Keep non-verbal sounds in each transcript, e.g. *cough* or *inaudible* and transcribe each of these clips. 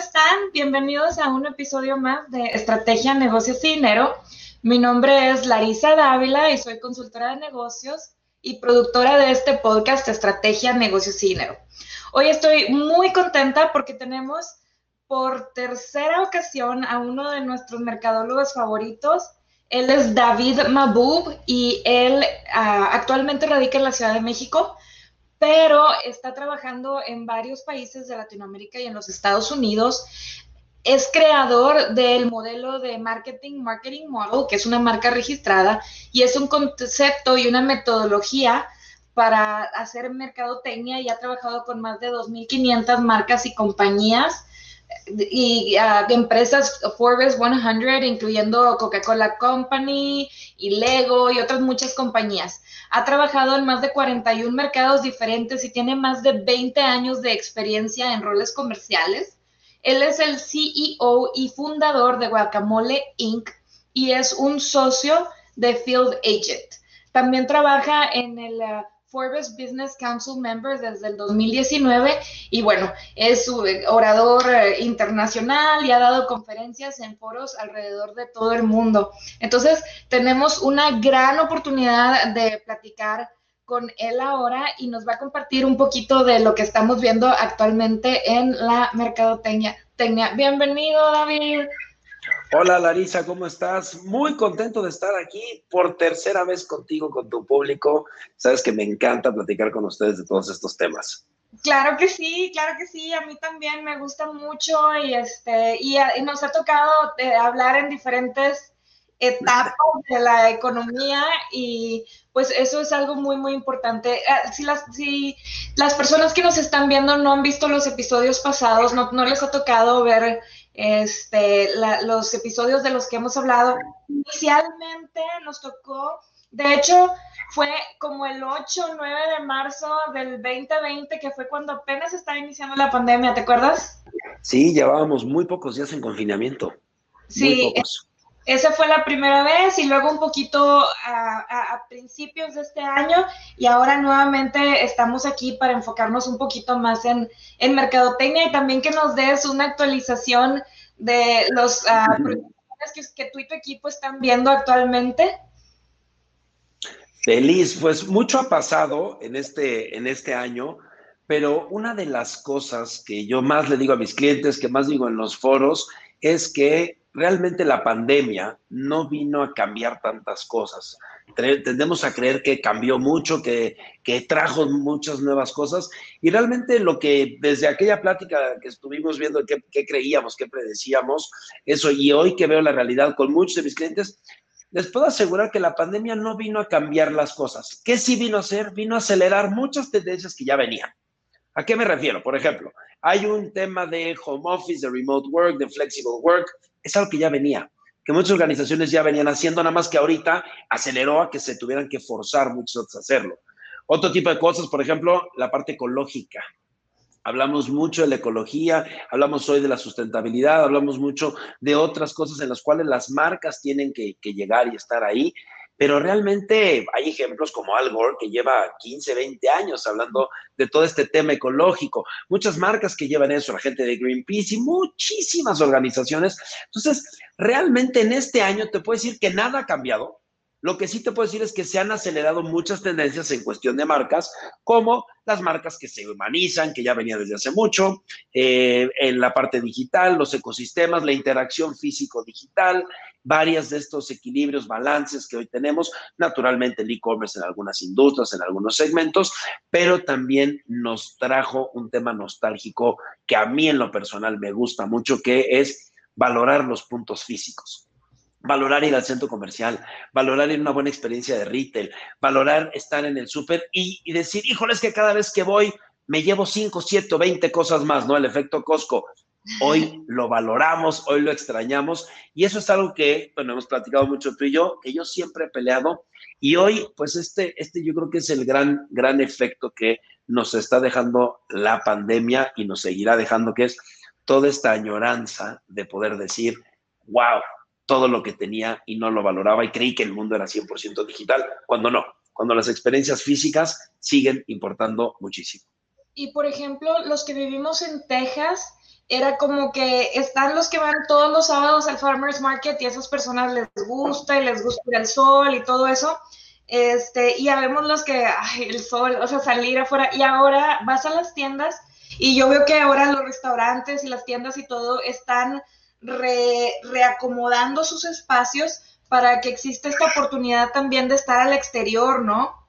están? Bienvenidos a un episodio más de Estrategia, Negocios y Dinero. Mi nombre es Larisa Dávila y soy consultora de negocios y productora de este podcast Estrategia, Negocios y Dinero. Hoy estoy muy contenta porque tenemos por tercera ocasión a uno de nuestros mercadólogos favoritos. Él es David Mabub y él ah, actualmente radica en la Ciudad de México pero está trabajando en varios países de Latinoamérica y en los Estados Unidos. Es creador del modelo de marketing, Marketing Model, que es una marca registrada y es un concepto y una metodología para hacer mercadotecnia y ha trabajado con más de 2.500 marcas y compañías y uh, empresas Forbes 100, incluyendo Coca-Cola Company y Lego y otras muchas compañías. Ha trabajado en más de 41 mercados diferentes y tiene más de 20 años de experiencia en roles comerciales. Él es el CEO y fundador de Guacamole Inc. y es un socio de Field Agent. También trabaja en el uh, Forbes Business Council member desde el 2019 y bueno, es orador eh, internacional y ha dado conferencias en foros alrededor de todo el mundo. Entonces, tenemos una gran oportunidad de platicar con él ahora y nos va a compartir un poquito de lo que estamos viendo actualmente en la mercadotecnia. Bienvenido, David. Hola Larisa, ¿cómo estás? Muy contento de estar aquí por tercera vez contigo, con tu público. Sabes que me encanta platicar con ustedes de todos estos temas. Claro que sí, claro que sí, a mí también me gusta mucho y este y, nos ha tocado eh, hablar en diferentes *laughs* etapas de la economía y pues eso es algo muy muy importante. Eh, si las si las personas que nos están viendo no han visto los episodios pasados, no, no les ha tocado ver este, los episodios de los que hemos hablado. Inicialmente nos tocó, de hecho, fue como el 8 o 9 de marzo del 2020, que fue cuando apenas estaba iniciando la pandemia, ¿te acuerdas? Sí, llevábamos muy pocos días en confinamiento. Sí, esa fue la primera vez y luego un poquito a, principios de este año y ahora nuevamente estamos aquí para enfocarnos un poquito más en, en mercadotecnia y también que nos des una actualización de los uh, que, que tú y tu equipo están viendo actualmente. Feliz, pues mucho ha pasado en este, en este año, pero una de las cosas que yo más le digo a mis clientes, que más digo en los foros, es que realmente la pandemia no vino a cambiar tantas cosas. Tendemos a creer que cambió mucho, que, trajo muchas nuevas cosas y realmente lo que desde aquella plática que estuvimos viendo, qué, creíamos, qué predecíamos, eso y hoy que veo la realidad con muchos de mis clientes, les puedo asegurar que la pandemia no vino a cambiar las cosas. ¿Qué sí vino a hacer? Vino a acelerar muchas tendencias que ya venían. ¿A qué me refiero? Por ejemplo, hay un tema de home office, de remote work, de flexible work, es algo que ya venía, que muchas organizaciones ya venían haciendo, nada más que ahorita aceleró a que se tuvieran que forzar muchos a hacerlo. Otro tipo de cosas, por ejemplo, la parte ecológica. Hablamos mucho de la ecología, hablamos hoy de la sustentabilidad, hablamos mucho de otras cosas en las cuales las marcas tienen que, que llegar y estar ahí pero realmente hay ejemplos como Al Gore, que lleva 15, 20 años hablando de todo este tema ecológico, muchas marcas que llevan eso, la gente de Greenpeace y muchísimas organizaciones. Entonces, realmente en este año te puedo decir que nada ha cambiado, lo que sí te puedo decir es que se han acelerado muchas tendencias en cuestión de marcas, como las marcas que se humanizan, que ya venía desde hace mucho, eh, en la parte digital, los ecosistemas, la interacción físico-digital, varias de estos equilibrios, balances que hoy tenemos, naturalmente el e-commerce en algunas industrias, en algunos segmentos, pero también nos trajo un tema nostálgico que a mí en lo personal me gusta mucho, que es valorar los puntos físicos valorar ir al centro comercial, valorar ir una buena experiencia de retail, valorar estar en el súper y, decir, híjole, es que cada vez que voy me llevo 5, 7, 20 cosas más, ¿no? El efecto Costco. Hoy lo valoramos, hoy lo extrañamos y eso es algo que, bueno, hemos platicado mucho tú y yo, que yo siempre he peleado y hoy, pues este, este yo creo que es el gran, gran efecto que nos está dejando la pandemia y nos seguirá dejando, que es toda esta añoranza de poder decir, wow, todo lo que tenía y no lo valoraba y creí que el mundo era 100% digital, cuando no, cuando las experiencias físicas siguen importando muchísimo. Y por ejemplo, los que vivimos en Texas, era como que están los que van todos los sábados al farmers market y a esas personas les gusta y les gusta el sol y todo eso. Este, y ya vemos los que, ay, el sol, o sea, salir afuera. Y ahora vas a las tiendas y yo veo que ahora los restaurantes y las tiendas y todo están reacomodando sus espacios para que exista esta oportunidad también de estar al exterior, ¿no?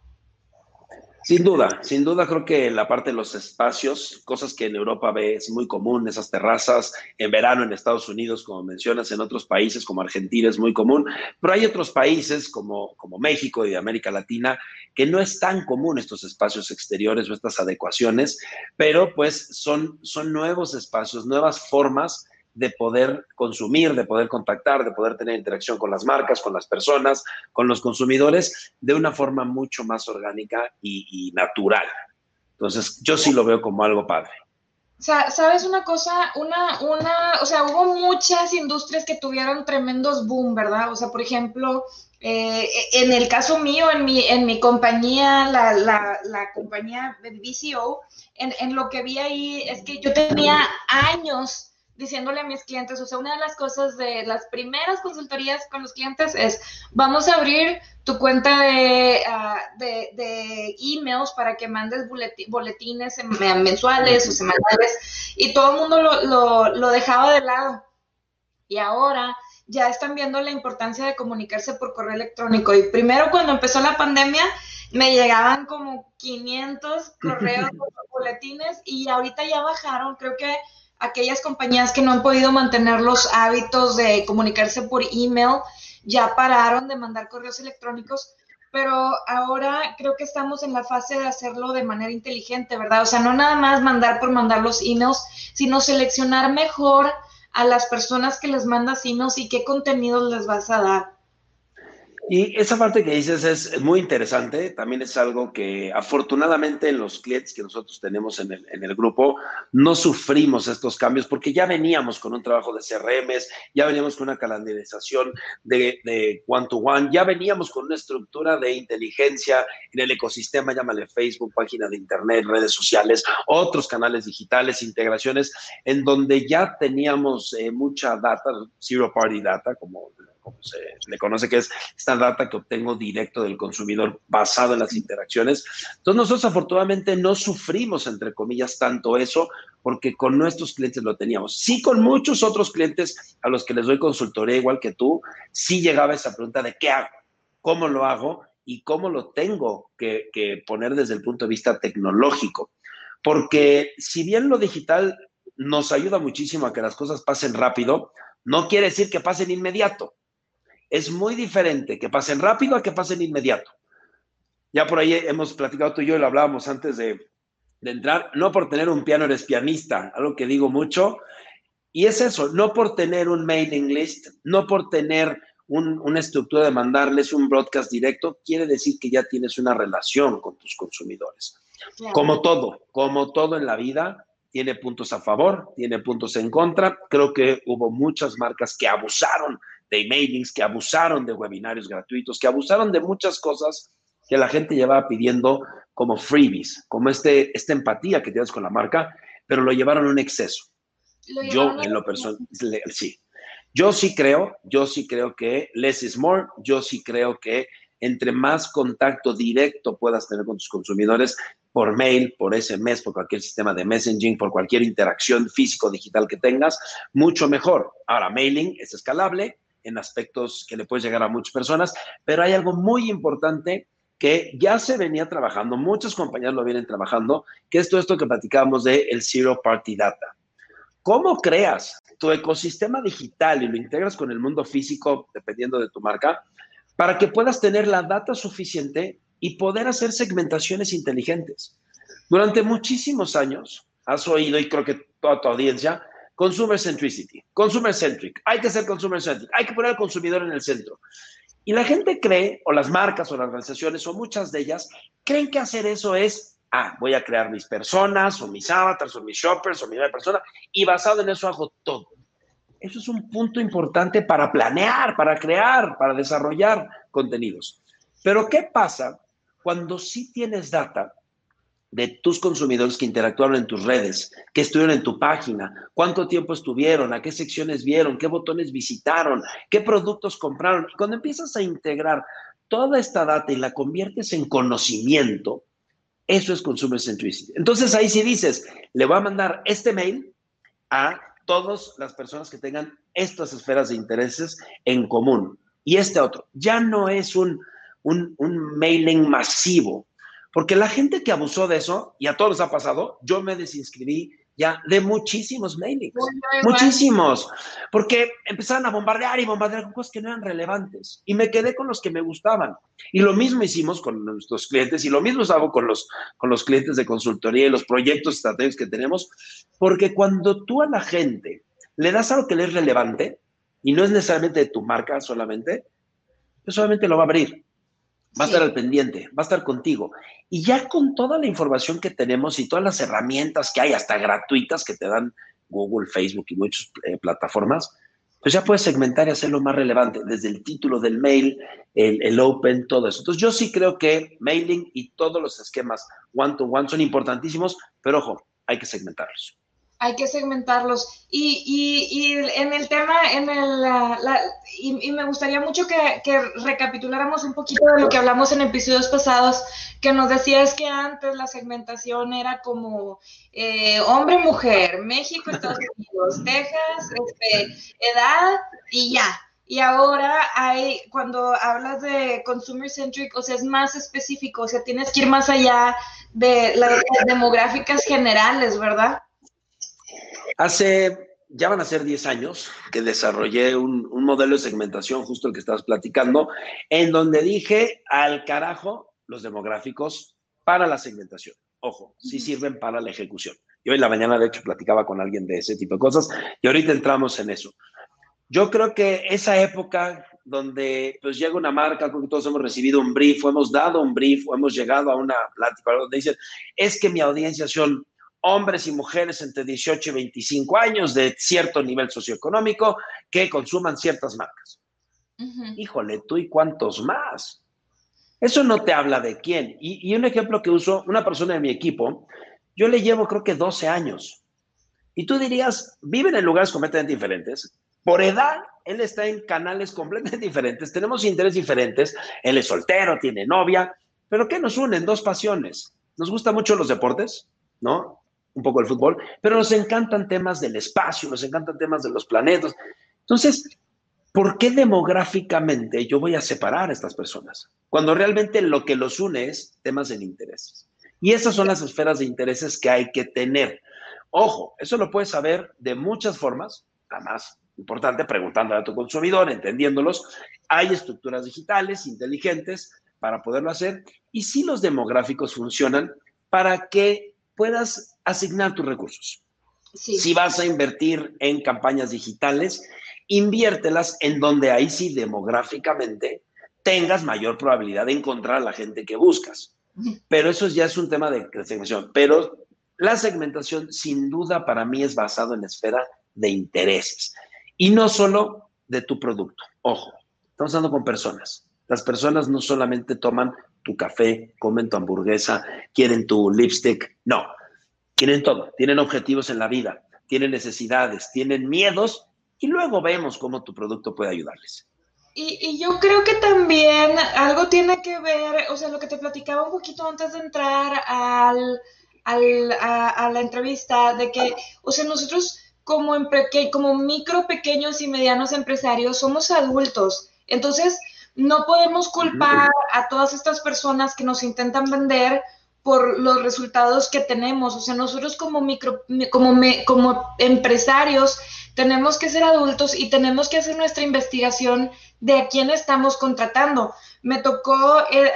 Sin duda, sin duda creo que la parte de los espacios, cosas que en Europa ves muy común, esas terrazas, en verano en Estados Unidos, como mencionas, en otros países como Argentina es muy común, pero hay otros países como, como México y América Latina que no es tan común estos espacios exteriores o estas adecuaciones, pero pues son, son nuevos espacios, nuevas formas de poder consumir, de poder contactar, de poder tener interacción con las marcas, con las personas, con los consumidores, de una forma mucho más orgánica y, natural. Entonces, yo sí lo veo como algo padre. O sea, ¿sabes una cosa? Una, una, o sea, hubo muchas industrias que tuvieron tremendos boom, ¿verdad? O sea, por ejemplo, eh, en el caso mío, en mi, en mi compañía, la, la, la compañía BCO, en, en lo que vi ahí es que yo tenía años diciéndole a mis clientes, o sea, una de las cosas de las primeras consultorías con los clientes es, vamos a abrir tu cuenta de, uh, de, emails para que mandes boletines mensuales o semanales, y todo el mundo lo, lo, lo dejaba de lado. Y ahora ya están viendo la importancia de comunicarse por correo electrónico. Y primero cuando empezó la pandemia, me llegaban como 500 correos, *laughs* boletines, y ahorita ya bajaron, creo que aquellas compañías que no han podido mantener los hábitos de comunicarse por email ya pararon de mandar correos electrónicos, pero ahora creo que estamos en la fase de hacerlo de manera inteligente, ¿verdad? O sea, no nada más mandar por mandar los emails, sino seleccionar mejor a las personas que les mandas emails y qué contenidos les vas a dar. Y esa parte que dices es muy interesante, también es algo que afortunadamente en los clientes que nosotros tenemos en el, en el grupo no sufrimos estos cambios porque ya veníamos con un trabajo de CRMs, ya veníamos con una calendarización de, de one-to-one, ya veníamos con una estructura de inteligencia en el ecosistema, llámale Facebook, página de internet, redes sociales, otros canales digitales, integraciones, en donde ya teníamos eh, mucha data, zero party data, como como se le conoce, que es esta data que obtengo directo del consumidor basado en las interacciones. Entonces nosotros afortunadamente no sufrimos, entre comillas, tanto eso, porque con nuestros clientes lo teníamos. Sí, con muchos otros clientes a los que les doy consultoría igual que tú, sí llegaba esa pregunta de qué hago, cómo lo hago y cómo lo tengo que, que poner desde el punto de vista tecnológico. Porque si bien lo digital nos ayuda muchísimo a que las cosas pasen rápido, no quiere decir que pasen inmediato es muy diferente que pasen rápido a que pasen inmediato. Ya por ahí hemos platicado tú y yo y lo hablábamos antes de, entrar. No por tener un piano eres pianista, algo que digo mucho. Y es eso, no por tener un mailing list, no por tener una estructura de mandarles un broadcast directo, quiere decir que ya tienes una relación con tus consumidores. Como todo, como todo en la vida, tiene puntos a favor, tiene puntos en contra. Creo que hubo muchas marcas que abusaron de emailings, que abusaron de webinarios gratuitos, que abusaron de muchas cosas que la gente llevaba pidiendo como freebies, como este, esta empatía que tienes con la marca, pero lo llevaron a un exceso. Yo, en lo personal, sí. Yo sí creo, yo sí creo que less is more, yo sí creo que entre más contacto directo puedas tener con tus consumidores por mail, por SMS, por cualquier sistema de messaging, por cualquier interacción físico-digital que tengas, mucho mejor. Ahora, mailing es escalable, en aspectos que le puedes llegar a muchas personas, pero hay algo muy importante que ya se venía trabajando, muchas compañías lo vienen trabajando, que es todo esto que platicábamos de el Zero Party Data. ¿Cómo creas tu ecosistema digital y lo integras con el mundo físico, dependiendo de tu marca, para que puedas tener la data suficiente y poder hacer segmentaciones inteligentes? Durante muchísimos años, has oído, y creo que toda tu audiencia, Consumer centricity, consumer centric. Hay que ser consumer centric, hay que poner al consumidor en el centro. Y la gente cree, o las marcas o las organizaciones, o muchas de ellas, creen que hacer eso es, ah, voy a crear mis personas, o mis avatars, o mis shoppers, o mi persona, y basado en eso hago todo. Eso es un punto importante para planear, para crear, para desarrollar contenidos. Pero ¿qué pasa cuando sí tienes data de tus consumidores que interactuaron en tus redes, que estuvieron en tu página, cuánto tiempo estuvieron, a qué secciones vieron, qué botones visitaron, qué productos compraron. Y cuando empiezas a integrar toda esta data y la conviertes en conocimiento, eso es Consumer Centricity. Entonces ahí sí dices, le voy a mandar este mail a todas las personas que tengan estas esferas de intereses en común. Y este otro, ya no es un, un, un mailing masivo, porque la gente que abusó de eso, y a todos les ha pasado, yo me desinscribí ya de muchísimos mailings, muchísimos, porque empezaron a bombardear y bombardear con cosas que no eran relevantes. Y me quedé con los que me gustaban. Y lo mismo hicimos con nuestros clientes y lo mismo hago con los, con los clientes de consultoría y los proyectos estratégicos que tenemos, porque cuando tú a la gente le das algo que le es relevante, y no es necesariamente de tu marca solamente, pues solamente lo va a abrir va a estar al pendiente, va a estar contigo. Y ya con toda la información que tenemos y todas las herramientas que hay, hasta gratuitas que te dan Google, Facebook y muchas eh, plataformas, pues ya puedes segmentar y hacerlo más relevante, desde el título del mail, el, el open, todo eso. Entonces yo sí creo que mailing y todos los esquemas one-to-one -one son importantísimos, pero ojo, hay que segmentarlos hay que segmentarlos. Y, y, y, en el tema, en el, y, me gustaría mucho que, que, recapituláramos un poquito de lo que hablamos en episodios pasados, que nos decías que antes la segmentación era como eh, hombre-mujer, México, Estados *laughs* Unidos, Texas, este, edad y ya. Y ahora hay, cuando hablas de consumer centric, o sea, es más específico, o sea, tienes que ir más allá de las demográficas generales, ¿verdad? Hace, ya van a ser 10 años que desarrollé un, modelo de segmentación, justo el que estabas platicando, en donde dije al carajo los demográficos para la segmentación. Ojo, sí sirven para la ejecución. Yo hoy en la mañana, de hecho, platicaba con alguien de ese tipo de cosas y ahorita entramos en eso. Yo creo que esa época donde pues llega una marca, que todos hemos recibido un brief, o hemos dado un brief, o hemos llegado a una plática donde dicen, es que mi audiencia son hombres y mujeres entre 18 y 25 años de cierto nivel socioeconómico que consuman ciertas marcas. Híjole, tú y cuántos más. Eso no te habla de quién. Y, un ejemplo que uso, una persona de mi equipo, yo le llevo creo que 12 años. Y tú dirías, viven en lugares completamente diferentes. Por edad, él está en canales completamente *laughs* diferentes. Tenemos intereses diferentes. Él es soltero, tiene novia. Pero ¿qué nos unen? Dos pasiones. Nos gustan mucho los deportes, ¿no? Un poco el fútbol, pero nos encantan temas del espacio, nos encantan temas de los planetas. Entonces, ¿por qué demográficamente yo voy a separar a estas personas? Cuando realmente lo que los une es temas de intereses. Y esas son las esferas de intereses que hay que tener. Ojo, eso lo puedes saber de muchas formas, la más importante, preguntándole a tu consumidor, entendiéndolos. Hay estructuras digitales inteligentes para poderlo hacer y si los demográficos funcionan para que puedas asignar tus recursos. Si vas a invertir en campañas digitales, inviértelas en donde ahí sí demográficamente tengas mayor probabilidad de encontrar a la gente que buscas. Pero eso ya es un tema de segmentación. Pero la segmentación sin duda para mí es basado en la esfera de intereses y no solo de tu producto. Ojo, estamos hablando con personas. Las personas no solamente toman tu café, comen tu hamburguesa, quieren tu lipstick. No, tienen todo, tienen objetivos en la vida, tienen necesidades, tienen miedos y luego vemos cómo tu producto puede ayudarles. Y, yo creo que también algo tiene que ver, o sea, lo que te platicaba un poquito antes de entrar al, al, a, la entrevista, de que, o sea, nosotros como, como micro, pequeños y medianos empresarios somos adultos. Entonces, no podemos culpar a todas estas personas que nos intentan vender por los resultados que tenemos. O sea, nosotros como micro, como, como empresarios tenemos que ser adultos y tenemos que hacer nuestra investigación de a quién estamos contratando. Me tocó, eh,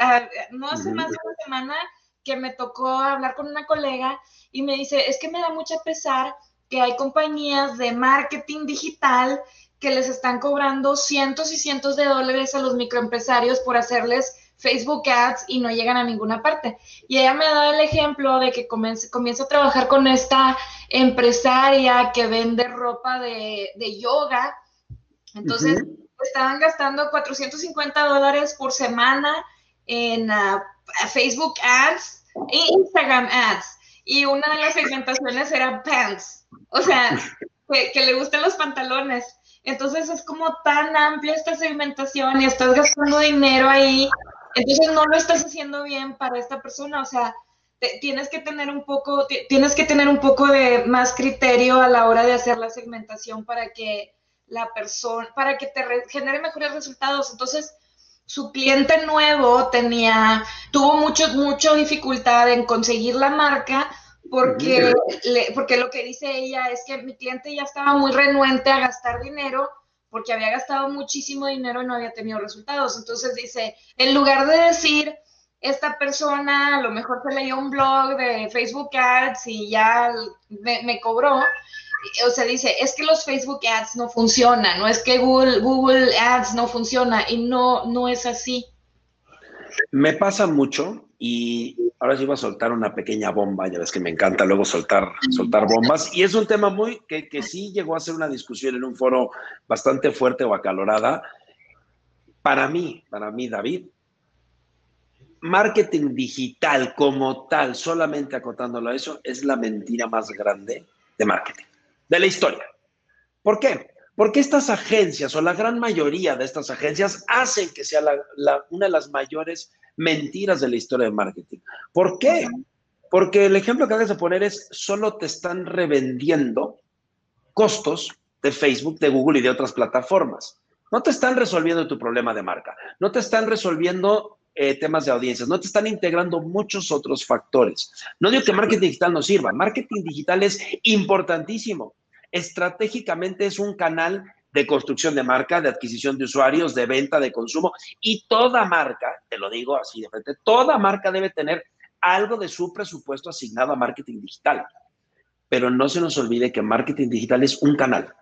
no hace más de una semana que me tocó hablar con una colega y me dice, es que me da mucha pesar que hay compañías de marketing digital que les están cobrando cientos y cientos de dólares a los microempresarios por hacerles Facebook Ads y no llegan a ninguna parte. Y ella me da el ejemplo de que comienza, a trabajar con esta empresaria que vende ropa de, yoga. Entonces, estaban gastando 450 dólares por semana en ah, Facebook Ads Instagram ads. Y una de las segmentaciones era pants. O sea, que, que le gusten los pantalones. Entonces es como tan amplia esta segmentación y estás gastando dinero ahí. Entonces no lo estás haciendo bien para esta persona. O sea, tienes que tener un poco, tienes que tener un poco de más criterio a la hora de hacer la segmentación para que la persona, para que te genere mejores resultados. Entonces, su cliente nuevo tenía, tuvo mucha dificultad en conseguir la marca porque, porque lo que dice ella es que mi cliente ya estaba muy renuente a gastar dinero porque había gastado muchísimo dinero y no había tenido resultados. Entonces dice, en lugar de decir, esta persona a lo mejor se leyó un blog de Facebook Ads y ya me, me cobró, o sea, dice, es que los Facebook Ads no funcionan, no es que Google, Google Ads no funciona y no, no es así. Me pasa mucho y ahora sí voy a soltar una pequeña bomba, ya ves que me encanta luego soltar, soltar bombas, y es un tema muy que, que sí llegó a ser una discusión en un foro bastante fuerte o acalorada. Para mí, para mí, David, marketing digital como tal, solamente acotándolo a eso, es la mentira más grande de marketing, de la historia. ¿Por qué? Porque estas agencias o la gran mayoría de estas agencias hacen que sea una de las mayores mentiras de la historia de marketing. ¿Por qué? Porque el ejemplo que acabas de poner es solo te están revendiendo costos de Facebook, de Google y de otras plataformas. No te están resolviendo tu problema de marca, no te están resolviendo eh, temas de audiencias, no te están integrando muchos otros factores. No digo que marketing digital no sirva, marketing digital es importantísimo. Estratégicamente es un canal de construcción de marca, de adquisición de usuarios, de venta, de consumo. Y toda marca, te lo digo así de frente, toda marca debe tener algo de su presupuesto asignado a marketing digital. Pero no se nos olvide que marketing digital es un canal.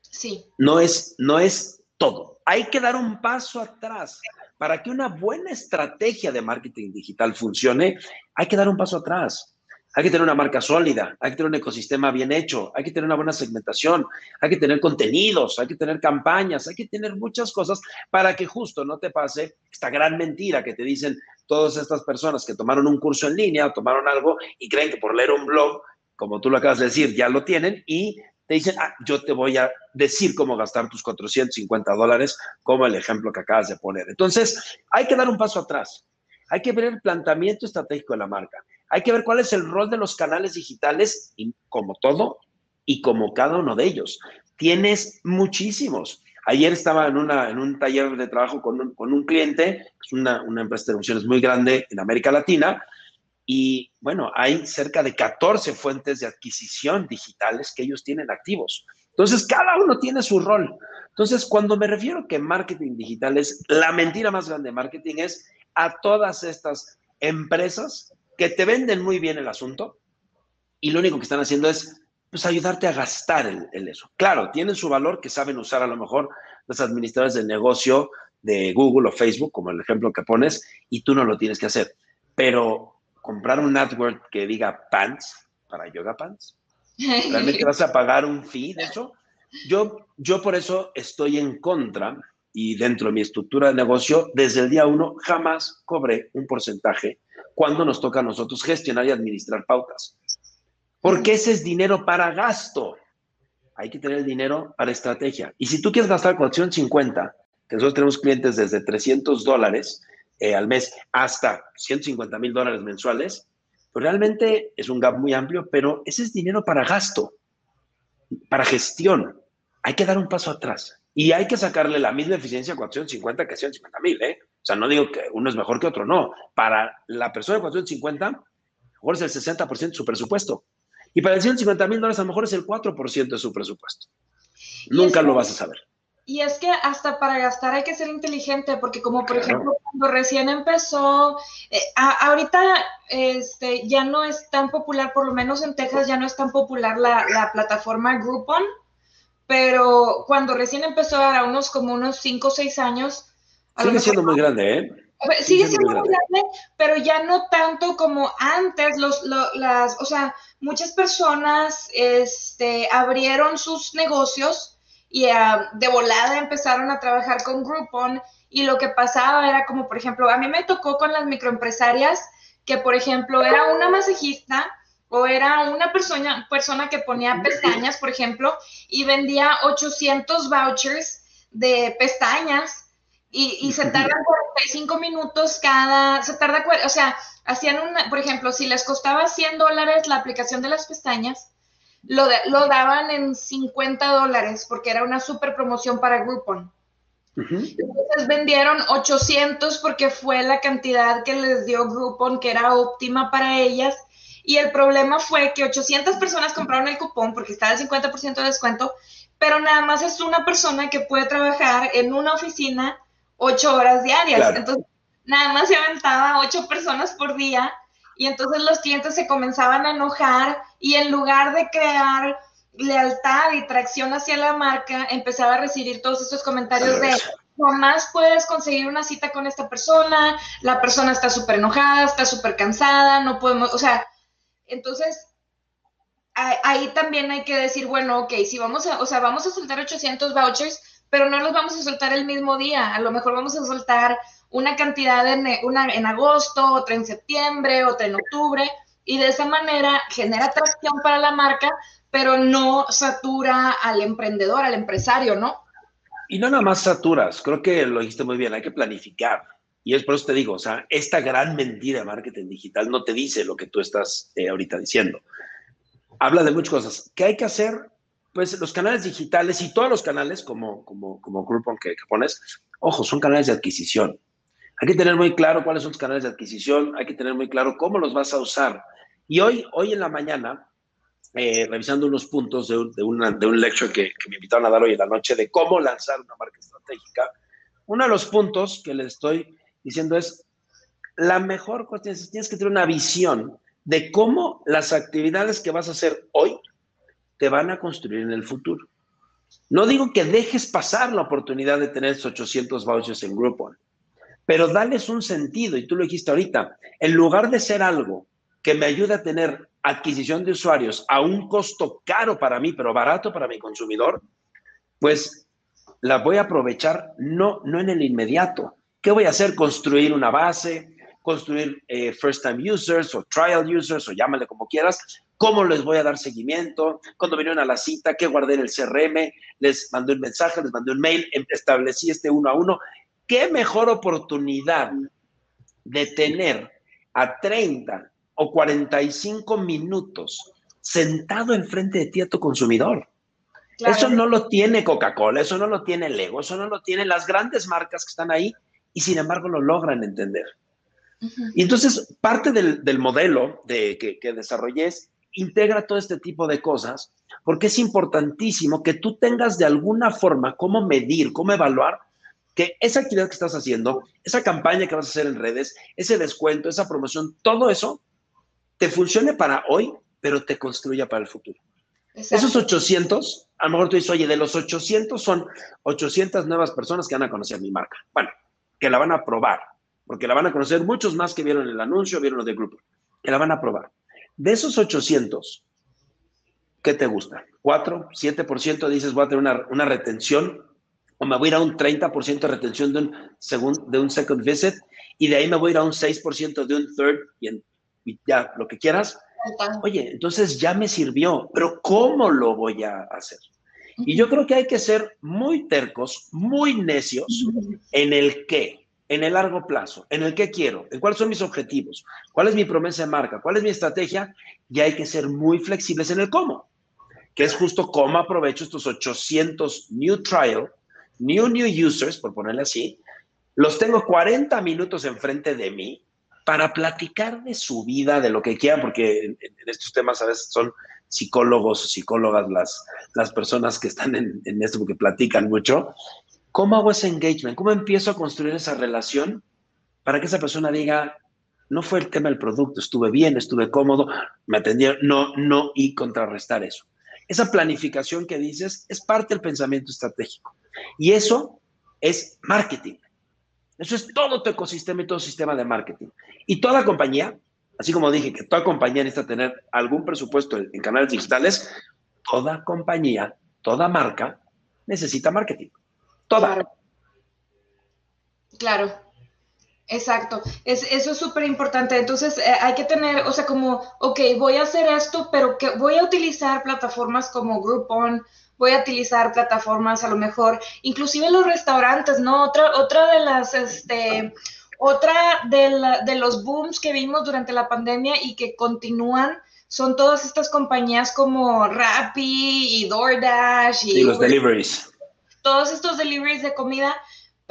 Sí. No es, no es todo. Hay que dar un paso atrás. Para que una buena estrategia de marketing digital funcione, hay que dar un paso atrás. Hay que tener una marca sólida, hay que tener un ecosistema bien hecho, hay que tener una buena segmentación, hay que tener contenidos, hay que tener campañas, hay que tener muchas cosas para que justo no te pase esta gran mentira que te dicen todas estas personas que tomaron un curso en línea tomaron algo y creen que por leer un blog, como tú lo acabas de decir, ya lo tienen y te dicen, ah, yo te voy a decir cómo gastar tus 450 dólares, como el ejemplo que acabas de poner. Entonces, hay que dar un paso atrás. Hay que ver el planteamiento estratégico de la marca. Hay que ver cuál es el rol de los canales digitales, como todo, y como cada uno de ellos. Tienes muchísimos. Ayer estaba en, en un taller de trabajo con un, con un cliente, es una, una empresa de televisiones muy grande en América Latina, y bueno, hay cerca de 14 fuentes de adquisición digitales que ellos tienen activos. Entonces, cada uno tiene su rol. Entonces, cuando me refiero que marketing digital es la mentira más grande de marketing, es a todas estas empresas que te venden muy bien el asunto y lo único que están haciendo es pues, ayudarte a gastar el, eso. Claro, tienen su valor que saben usar a lo mejor los administradores de negocio de Google o Facebook, como el ejemplo que pones, y tú no lo tienes que hacer. Pero comprar un network que diga pants para yoga pants, *laughs* ¿realmente vas a pagar un fee de eso? Yo, yo por eso estoy en contra y dentro de mi estructura de negocio, desde el día uno jamás cobré un porcentaje cuando nos toca a nosotros gestionar y administrar pautas. Porque ese es dinero para gasto. Hay que tener el dinero para estrategia. Y si tú quieres gastar 450, que nosotros tenemos clientes desde 300 dólares eh, al mes hasta 150 mil dólares mensuales, pues realmente es un gap muy amplio, pero ese es dinero para gasto, para gestión. Hay que dar un paso atrás. Y hay que sacarle la misma eficiencia a 450 que a 150 mil, ¿eh? O sea, no digo que uno es mejor que otro, no. Para la persona de 450, a lo mejor es el 60% de su presupuesto. Y para el 150 mil dólares, a lo mejor es el 4% de su presupuesto. Nunca lo vas a saber. Y es que hasta para gastar hay que ser inteligente, porque como por ejemplo cuando recién empezó, eh, ahorita este, ya no es tan popular, por lo menos en Texas ya no es tan popular la, la plataforma Groupon, pero cuando recién empezó, a unos como unos 5 o 6 años. Sigue siendo muy grande, ¿eh? Sigue, siendo muy grande. pero ya no tanto como antes. Los, las, o sea, muchas personas este, abrieron sus negocios y ah, de volada empezaron a trabajar con Groupon y lo que pasaba era como, por ejemplo, a mí me tocó con las microempresarias que, por ejemplo, era una masajista o era una persona, persona que ponía pestañas, por ejemplo, y vendía 800 vouchers de pestañas y, se tardan 45 minutos cada, se tarda, o sea, hacían una, por ejemplo, si les costaba 100 dólares la aplicación de las pestañas, lo, lo daban en 50 dólares porque era una super promoción para Groupon. Entonces vendieron 800 porque fue la cantidad que les dio Groupon, que era óptima para ellas. Y el problema fue que 800 personas compraron el cupón porque estaba el 50% de descuento, pero nada más es una persona que puede trabajar en una oficina ocho horas diarias. Entonces, nada más se aventaba ocho personas por día y entonces los clientes se comenzaban a enojar y en lugar de crear lealtad y tracción hacia la marca, empezaba a recibir todos estos comentarios de jamás puedes conseguir una cita con esta persona, la persona está súper enojada, está súper cansada, no podemos, o sea, entonces ahí también hay que decir, bueno, ok, si vamos a, o sea, vamos a soltar 800 vouchers, pero no los vamos a soltar el mismo día, a lo mejor vamos a soltar una cantidad en, una en agosto, otra en septiembre, otra en octubre, y de esa manera genera atracción para la marca, pero no satura al emprendedor, al empresario, ¿no? Y no nada más saturas, creo que lo dijiste muy bien, hay que planificar. Y es por eso te digo, o sea, esta gran mentira de marketing digital no te dice lo que tú estás eh, ahorita diciendo. Habla de muchas cosas. ¿Qué hay que hacer? Pues los canales digitales y todos los canales, como, como, como Groupon que, que pones, ojo, son canales de adquisición. Hay que tener muy claro cuáles son los canales de adquisición, hay que tener muy claro cómo los vas a usar. Y hoy, hoy en la mañana, eh, revisando unos puntos de, de, una, de un lecture que, que, me invitaron a dar hoy en la noche de cómo lanzar una marca estratégica, uno de los puntos que les estoy diciendo es, la mejor cuestión es tienes que tener una visión de cómo las actividades que vas a hacer hoy te van a construir en el futuro. No digo que dejes pasar la oportunidad de tener esos 800 vouchers en Groupon, pero dales un sentido, y tú lo dijiste ahorita, en lugar de ser algo que me ayude a tener adquisición de usuarios a un costo caro para mí, pero barato para mi consumidor, pues la voy a aprovechar no, no en el inmediato. ¿Qué voy a hacer? Construir una base, construir eh, first time users o trial users o llámale como quieras. ¿Cómo les voy a dar seguimiento? Cuando vinieron a la cita, ¿qué guardé en el CRM? Les mandé un mensaje, les mandé un mail, em, establecí este uno a uno. ¿Qué mejor oportunidad de tener a 30 o 45 minutos sentado enfrente de ti a tu consumidor. Eso no lo tiene Coca-Cola, eso no lo tiene Lego, eso no lo tienen las grandes marcas que están ahí y sin embargo lo logran entender. Y entonces parte del, del modelo de, que, que desarrollé es integra todo este tipo de cosas porque es importantísimo que tú tengas de alguna forma cómo medir, cómo evaluar que esa actividad que estás haciendo, esa campaña que vas a hacer en redes, ese descuento, esa promoción, todo eso te funcione para hoy, pero te construya para el futuro. Esos 800, a lo mejor tú dices, oye, de los 800 son 800 nuevas personas que van a conocer mi marca. Bueno, que la van a probar, porque la van a conocer muchos más que vieron el anuncio, vieron lo de grupo, que la van a probar. De esos 800, ¿qué te gusta? ¿4, 7% dices voy a tener una, una retención? ¿O me voy a ir a un 30% de retención de un, segundo, de un second visit? Y de ahí me voy a ir a un 6% de un third y en y ya, lo que quieras. Oye, entonces ya me sirvió, pero ¿cómo lo voy a hacer? Y yo creo que hay que ser muy tercos, muy necios en el qué, en el largo plazo, en el qué quiero, en cuáles son mis objetivos, cuál es mi promesa de marca, cuál es mi estrategia, y hay que ser muy flexibles en el cómo, que es justo cómo aprovecho estos 800 new trial, new new users, por ponerle así, los tengo 40 minutos enfrente de mí, para platicar de su vida, de lo que quieran, porque en, estos temas a veces son psicólogos o psicólogas las, las personas que están en, en esto, porque platican mucho. ¿Cómo hago ese engagement? ¿Cómo empiezo a construir esa relación para que esa persona diga, no fue el tema del producto, estuve bien, estuve cómodo, me atendieron, no, no, y contrarrestar eso. Esa planificación que dices es parte del pensamiento estratégico. Y eso es marketing. Eso es todo tu ecosistema y todo sistema de marketing. Y toda compañía, así como dije que toda compañía necesita tener algún presupuesto en, canales digitales, toda compañía, toda marca necesita marketing. Toda. Claro. claro. Exacto, es, eso es súper importante. Entonces eh, hay que tener, o sea, como, ok, voy a hacer esto, pero que voy a utilizar plataformas como Groupon, voy a utilizar plataformas a lo mejor, inclusive los restaurantes, ¿no? Otra, otra de las, este, otra de, de los booms que vimos durante la pandemia y que continúan son todas estas compañías como Rappi y DoorDash y, y los deliveries. Todos estos deliveries de comida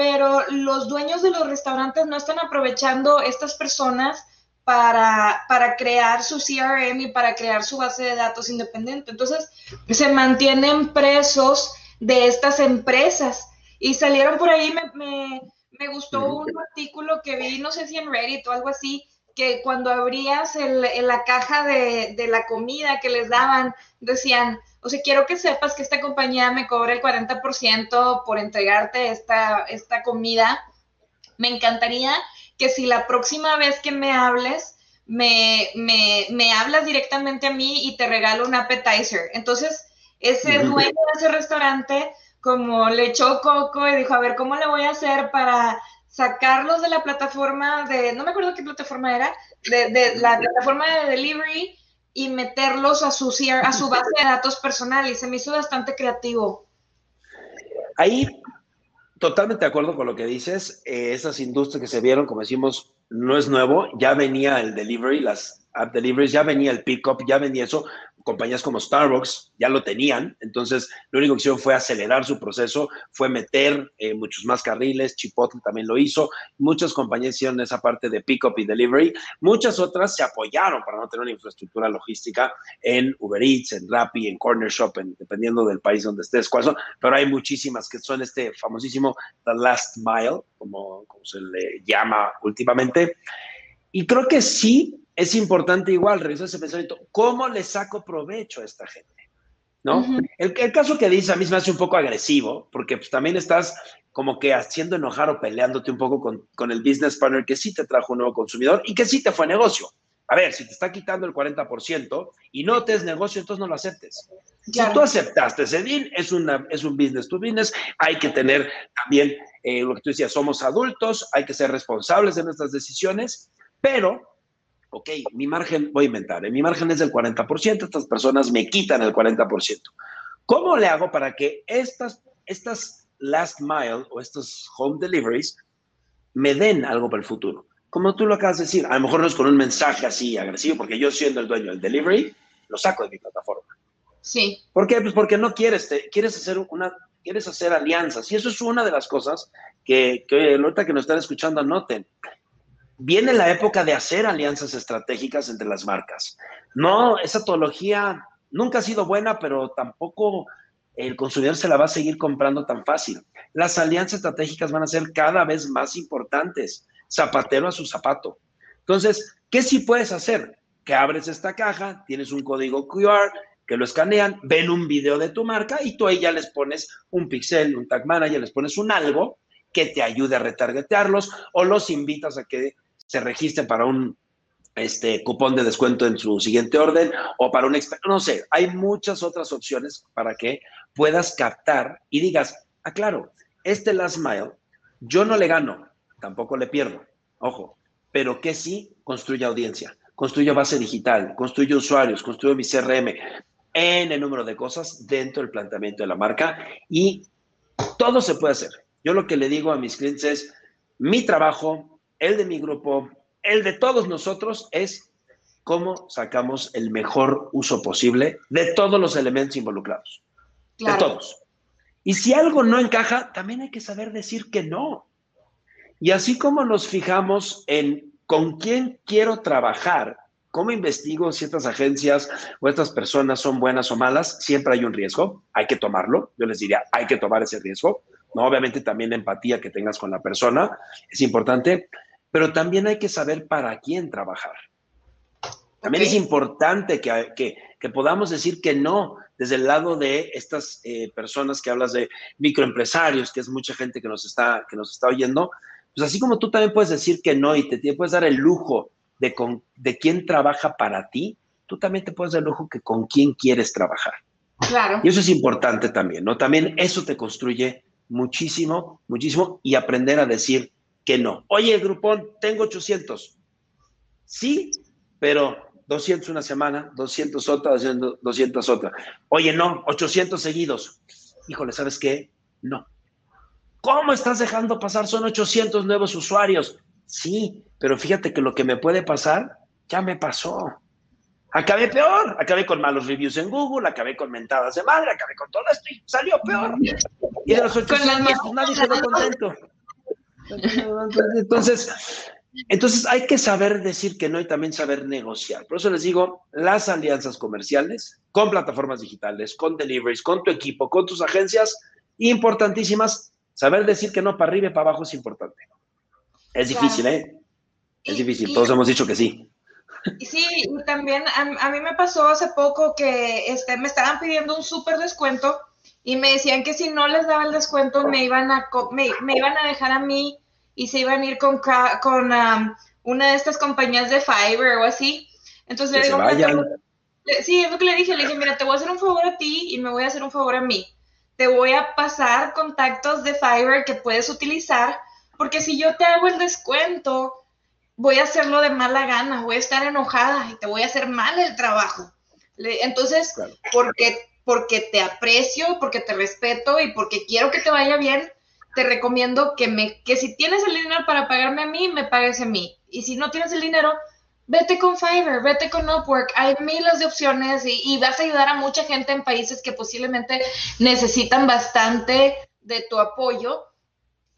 pero los dueños de los restaurantes no están aprovechando estas personas para, para, crear su CRM y para crear su base de datos independiente. Entonces, se mantienen presos de estas empresas. Y salieron por ahí, me, me, gustó un artículo que vi, no sé si en Reddit o algo así, que cuando abrías el, la caja de, de la comida que les daban, decían, o sea, quiero que sepas que esta compañía me cobra el 40% por entregarte esta, esta comida. Me encantaría que si la próxima vez que me hables, me, me, hablas directamente a mí y te regalo un appetizer. Entonces, ese dueño de ese restaurante, como le echó coco y dijo, a ver, ¿cómo le voy a hacer para sacarlos de la plataforma de, no me acuerdo qué plataforma era, de, de la plataforma de delivery y meterlos a su, a su base de datos personal y se me hizo bastante creativo. Ahí, totalmente de acuerdo con lo que dices. Eh, esas industrias que se vieron, como decimos, no es nuevo. Ya venía el delivery, las app deliveries, ya venía el pickup, ya venía eso compañías como Starbucks ya lo tenían, entonces lo único que hicieron fue acelerar su proceso, fue meter eh, muchos más carriles, Chipotle también lo hizo, muchas compañías hicieron esa parte de pick-up y delivery, muchas otras se apoyaron para no tener una infraestructura logística en Uber Eats, en Rappi, en Corner Shop, dependiendo del país donde estés, cuáles son, pero hay muchísimas que son este famosísimo The Last Mile, como, como se le llama últimamente, y creo que sí es importante igual revisar ese pensamiento. ¿Cómo le saco provecho a esta gente? ¿No? el, caso que dice a mí me hace un poco agresivo, porque pues, también estás como que haciendo enojar o peleándote un poco con, con, el business partner que sí te trajo un nuevo consumidor y que sí te fue negocio. A ver, si te está quitando el 40% y no te es negocio, entonces no lo aceptes. Si tú aceptaste ese deal, es, una, es un business to business, hay que tener también eh, lo que tú decías, somos adultos, hay que ser responsables de nuestras decisiones, pero ok, mi margen, voy a inventar, ¿eh? mi margen es del 40%, estas personas me quitan el 40%. ¿Cómo le hago para que estas, estas last mile o estos home deliveries me den algo para el futuro? Como tú lo acabas de decir, a lo mejor no es con un mensaje así agresivo, porque yo siendo el dueño del delivery, lo saco de mi plataforma. Sí. ¿Por qué? Pues porque no quieres, te, quieres hacer una, quieres hacer alianzas. Y eso es una de las cosas que, que ahorita que nos están escuchando anoten viene la época de hacer alianzas estratégicas entre las marcas. No, esa teología nunca ha sido buena, pero tampoco el consumidor se la va a seguir comprando tan fácil. Las alianzas estratégicas van a ser cada vez más importantes, zapatero a su zapato. Entonces, ¿qué sí puedes hacer? Que abres esta caja, tienes un código QR, que lo escanean, ven un video de tu marca y tú ahí ya les pones un pixel, un tag manager, les pones un algo que te ayude a retargetearlos o los invitas a que se registren para un este, cupón de descuento en su siguiente orden o para un no sé, hay muchas otras opciones para que puedas captar y digas, ah, claro, este last mile, yo no le gano, tampoco le pierdo, ojo, pero que sí construye audiencia, construye base digital, construye usuarios, construye mi CRM, en el número de cosas dentro del planteamiento de la marca y todo se puede hacer. Yo lo que le digo a mis clientes es, mi trabajo el de mi grupo, el de todos nosotros, es cómo sacamos el mejor uso posible de todos los elementos involucrados. De todos. Y si algo no encaja, también hay que saber decir que no. Y así como nos fijamos en con quién quiero trabajar, cómo investigo si estas agencias o estas personas son buenas o malas, siempre hay un riesgo, hay que tomarlo. Yo les diría, hay que tomar ese riesgo. ¿no? Obviamente también la empatía que tengas con la persona es importante, pero también hay que saber para quién trabajar. También es importante que, que, podamos decir que no desde el lado de estas eh, personas que hablas de microempresarios, que es mucha gente que nos, está, que nos está oyendo. Pues así como tú también puedes decir que no y te, te puedes dar el lujo de, con, de quién trabaja para ti, tú también te puedes dar el lujo que con quién quieres trabajar. Claro. Y eso es importante también, ¿no? También eso te construye muchísimo, muchísimo y aprender a decir que no. Oye, Grupón, tengo 800. Sí, pero 200 una semana, 200 otra, 200 otra. Oye, no, 800 seguidos. Híjole, ¿sabes qué? No. ¿Cómo estás dejando pasar? Son 800 nuevos usuarios. Sí, pero fíjate que lo que me puede pasar ya me pasó. Acabé peor, acabé con malos reviews en Google, acabé con mentadas de madre, acabé con todo esto y salió peor. Y de los 800 pues, nadie quedó contento. Entonces, entonces hay que saber decir que no y también saber negociar. Por eso les digo, las alianzas comerciales con plataformas digitales, con deliveries, con tu equipo, con tus agencias, importantísimas. Saber decir que no para arriba y para abajo es importante. Es difícil, ¿eh? Es difícil, todos hemos dicho que sí. Sí, y también a, mí me pasó hace poco que este, me estaban pidiendo un súper descuento y me decían que si no les daba el descuento me iban a, me, iban a dejar a mí y se iban a ir con, con um, una de estas compañías de Fiverr o así. Entonces le digo, sí, es lo que le dije, le dije, mira, te voy a hacer un favor a ti y me voy a hacer un favor a mí. Te voy a pasar contactos de Fiverr que puedes utilizar, porque si yo te hago el descuento, voy a hacerlo de mala gana, voy a estar enojada y te voy a hacer mal el trabajo. Entonces, porque, porque te aprecio, porque te respeto y porque quiero que te vaya bien, te recomiendo que, me, que si tienes el dinero para pagarme a mí, me pagues a mí. Y si no tienes el dinero, vete con Fiverr, vete con Upwork. Hay miles de opciones y, y vas a ayudar a mucha gente en países que posiblemente necesitan bastante de tu apoyo.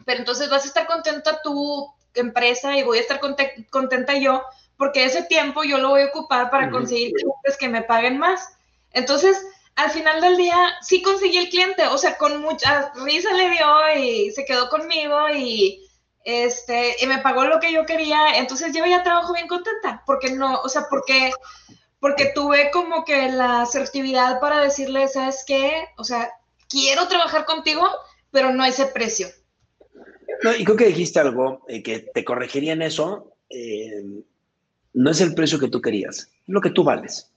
Pero entonces vas a estar contenta tú empresa y voy a estar contenta yo porque ese tiempo yo lo voy a ocupar para conseguir clientes que me paguen más. Entonces, al final del día, sí conseguí el cliente, o sea, con mucha risa le dio y se quedó conmigo y, este, y me pagó lo que yo quería. Entonces, yo ya trabajo bien contenta, porque no, o sea, porque, porque tuve como que la asertividad para decirle, ¿sabes qué? O sea, quiero trabajar contigo, pero no ese precio. No, y creo que dijiste algo eh, que te corregiría en eso. Eh, no es el precio que tú querías, es lo que tú vales.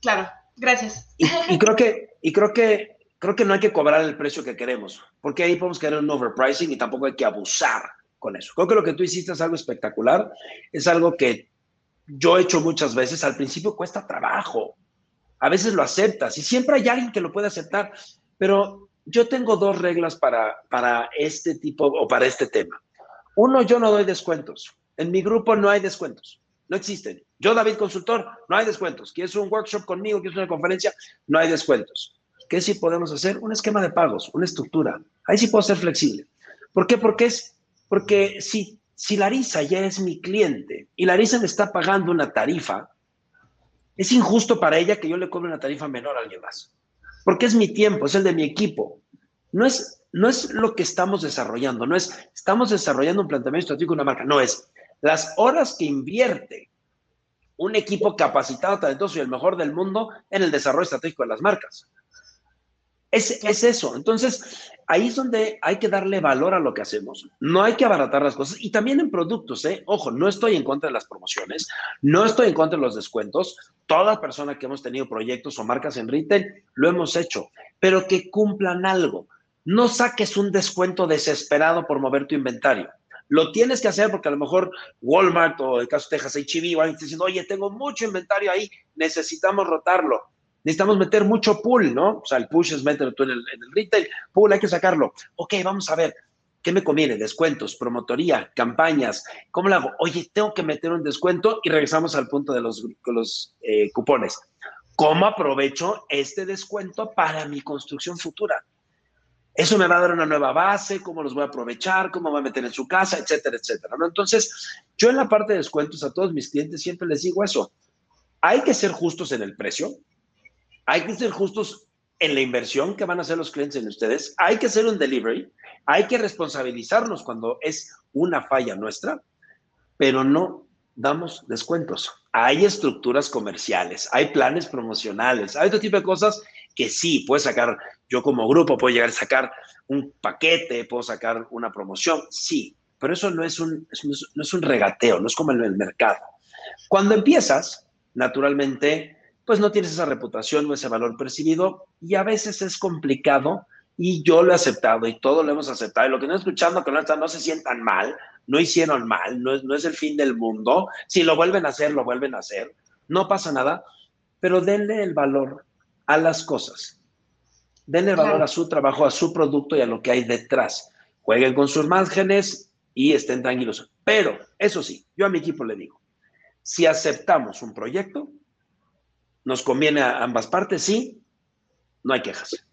Claro, gracias. Y, creo que, y creo que, creo que no hay que cobrar el precio que queremos, porque ahí podemos caer en un overpricing y tampoco hay que abusar con eso. Creo que lo que tú hiciste es algo espectacular, es algo que yo he hecho muchas veces. Al principio cuesta trabajo, a veces lo aceptas y siempre hay alguien que lo puede aceptar, pero yo tengo dos reglas para, para este tipo o para este tema. Uno, yo no doy descuentos. En mi grupo no hay descuentos. No existen. Yo, David Consultor, no hay descuentos. ¿Quieres un workshop conmigo? ¿Quieres una conferencia? No hay descuentos. ¿Qué sí podemos hacer? Un esquema de pagos, una estructura. Ahí sí puedo ser flexible. ¿Por qué? Porque es, porque si, si Larisa ya es mi cliente y Larisa me está pagando una tarifa, es injusto para ella que yo le cobre una tarifa menor a alguien más porque es mi tiempo, es el de mi equipo. No es, no es lo que estamos desarrollando, no es, estamos desarrollando un planteamiento estratégico de una marca, no es las horas que invierte un equipo capacitado, talentoso y el mejor del mundo en el desarrollo estratégico de las marcas. Es, es, eso. Entonces, ahí es donde hay que darle valor a lo que hacemos. No hay que abaratar las cosas. Y también en productos, ¿eh? Ojo, no estoy en contra de las promociones, no estoy en contra de los descuentos. Toda persona que hemos tenido proyectos o marcas en retail, lo hemos hecho, pero que cumplan algo. No saques un descuento desesperado por mover tu inventario. Lo tienes que hacer porque a lo mejor Walmart o el caso de Texas HB van diciendo, oye, tengo mucho inventario ahí, necesitamos rotarlo necesitamos meter mucho pool, ¿no? O sea, el push es meterlo tú en el, retail, pool hay que sacarlo. Ok, vamos a ver, ¿qué me conviene? Descuentos, promotoría, campañas, ¿cómo lo hago? Oye, tengo que meter un descuento y regresamos al punto de los, los eh, cupones. ¿Cómo aprovecho este descuento para mi construcción futura? Eso me va a dar una nueva base, cómo los voy a aprovechar, cómo voy a meter en su casa, etcétera, etcétera. Entonces, yo en la parte de descuentos a todos mis clientes siempre les digo eso. Hay que ser justos en el precio, hay que ser justos en la inversión que van a hacer los clientes en ustedes, hay que hacer un delivery, hay que responsabilizarnos cuando es una falla nuestra, pero no damos descuentos. Hay estructuras comerciales, hay planes promocionales, hay otro tipo de cosas que sí, puedes sacar, yo como grupo puedo llegar a sacar un paquete, puedo sacar una promoción, sí, pero eso no es un, no es un regateo, no es como en el mercado. Cuando empiezas, naturalmente, pues no tienes esa reputación o ese valor percibido y a veces es complicado Y yo lo he aceptado y todo lo hemos aceptado. Y lo que no escuchando que no están, no se sientan mal, no hicieron mal, no es, no es el fin del mundo. Si lo vuelven a hacer, lo vuelven a hacer. No pasa nada, pero denle el valor a las cosas. Denle valor a su trabajo, a su producto y a lo que hay detrás. Jueguen con sus márgenes y estén tranquilos. Pero, eso sí, yo a mi equipo le digo, si aceptamos un proyecto, nos conviene a ambas partes, sí, no hay quejas.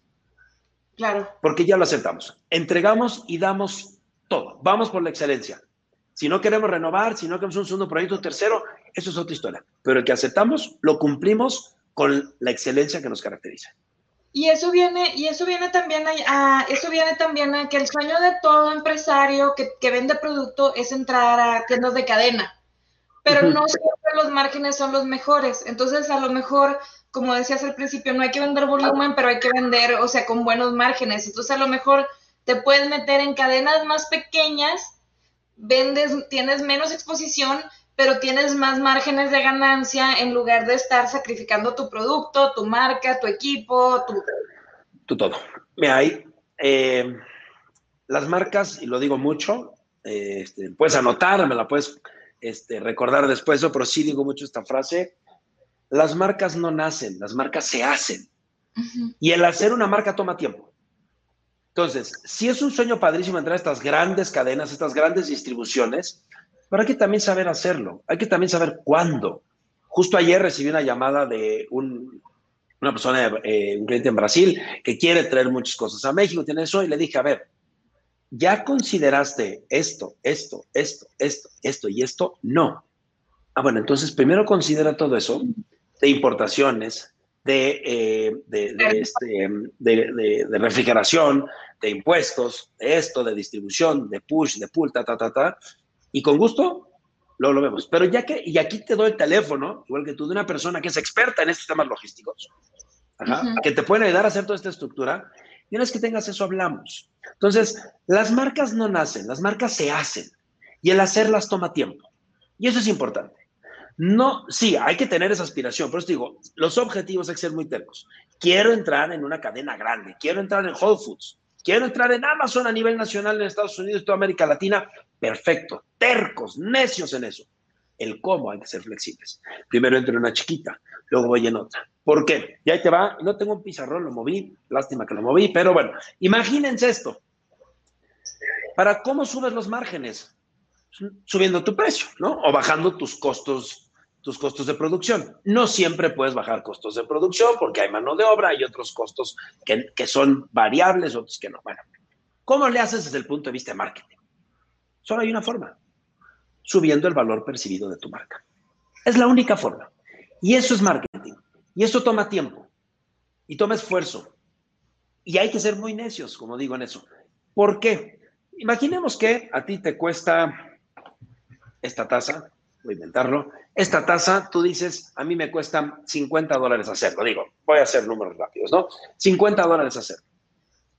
Claro. Porque ya lo aceptamos. Entregamos y damos todo. Vamos por la excelencia. Si no queremos renovar, si no queremos un segundo proyecto, tercero, eso es otra historia. Pero el que aceptamos, lo cumplimos con la excelencia que nos caracteriza. Y eso viene, y eso viene también a, eso viene también a que el sueño de todo empresario que, que vende producto es entrar a tiendas de cadena. Pero no siempre los márgenes son los mejores. Entonces, a lo mejor, como decías al principio, no hay que vender volumen, pero hay que vender, o sea, con buenos márgenes. Entonces, a lo mejor te puedes meter en cadenas más pequeñas, vendes, tienes menos exposición, pero tienes más márgenes de ganancia en lugar de estar sacrificando tu producto, tu marca, tu equipo, tu... Tu todo. Mira, hay eh, las marcas, y lo digo mucho, eh, este, puedes anotar, me la puedes este, recordar después, pero sí digo mucho esta frase, las marcas no nacen, las marcas se hacen. Y el hacer una marca toma tiempo. Entonces, si es un sueño padrísimo entrar a estas grandes cadenas, estas grandes distribuciones, pero hay que también saber hacerlo, hay que también saber cuándo. Justo ayer recibí una llamada de una persona, eh, un cliente en Brasil, que quiere traer muchas cosas a México, tiene eso, y le dije, a ver, ¿ya consideraste esto, esto, esto, esto, esto y esto? No. Ah, bueno, entonces primero considera todo eso de importaciones, de, eh, este, de, de, refrigeración, de impuestos, de esto, de distribución, de push, de pull, ta, ta, ta, ta, y con gusto luego lo vemos. Pero ya que, y aquí te doy el teléfono, igual que tú, de una persona que es experta en estos temas logísticos, que te pueden ayudar a hacer toda esta estructura, y una vez que tengas eso, hablamos. Entonces, las marcas no nacen, las marcas se hacen, y el hacerlas toma tiempo. Y eso es importante. No, sí, hay que tener esa aspiración, pero eso digo, los objetivos hay que ser muy tercos. Quiero entrar en una cadena grande, quiero entrar en Whole Foods, quiero entrar en Amazon a nivel nacional en Estados Unidos y toda América Latina, Perfecto. Tercos, necios en eso. El cómo hay que ser flexibles. Primero entro en una chiquita, luego voy en otra. ¿Por qué? Y ahí te va. No tengo un pizarrón, lo moví. Lástima que lo moví, pero bueno, imagínense esto. ¿Para cómo subes los márgenes? Subiendo tu precio, ¿no? O bajando tus costos, tus costos de producción. No siempre puedes bajar costos de producción porque hay mano de obra y otros costos que, que son variables, otros que no. Bueno, ¿cómo le haces desde el punto de vista de marketing? Solo hay una forma, subiendo el valor percibido de tu marca. Es la única forma. Y eso es marketing. Y eso toma tiempo. Y toma esfuerzo. Y hay que ser muy necios, como digo en eso. ¿Por qué? Imaginemos que a ti te cuesta esta taza, voy a inventarlo, esta taza, tú dices, a mí me cuesta 50 dólares hacerlo. Digo, voy a hacer números rápidos, ¿no? 50 dólares hacerlo.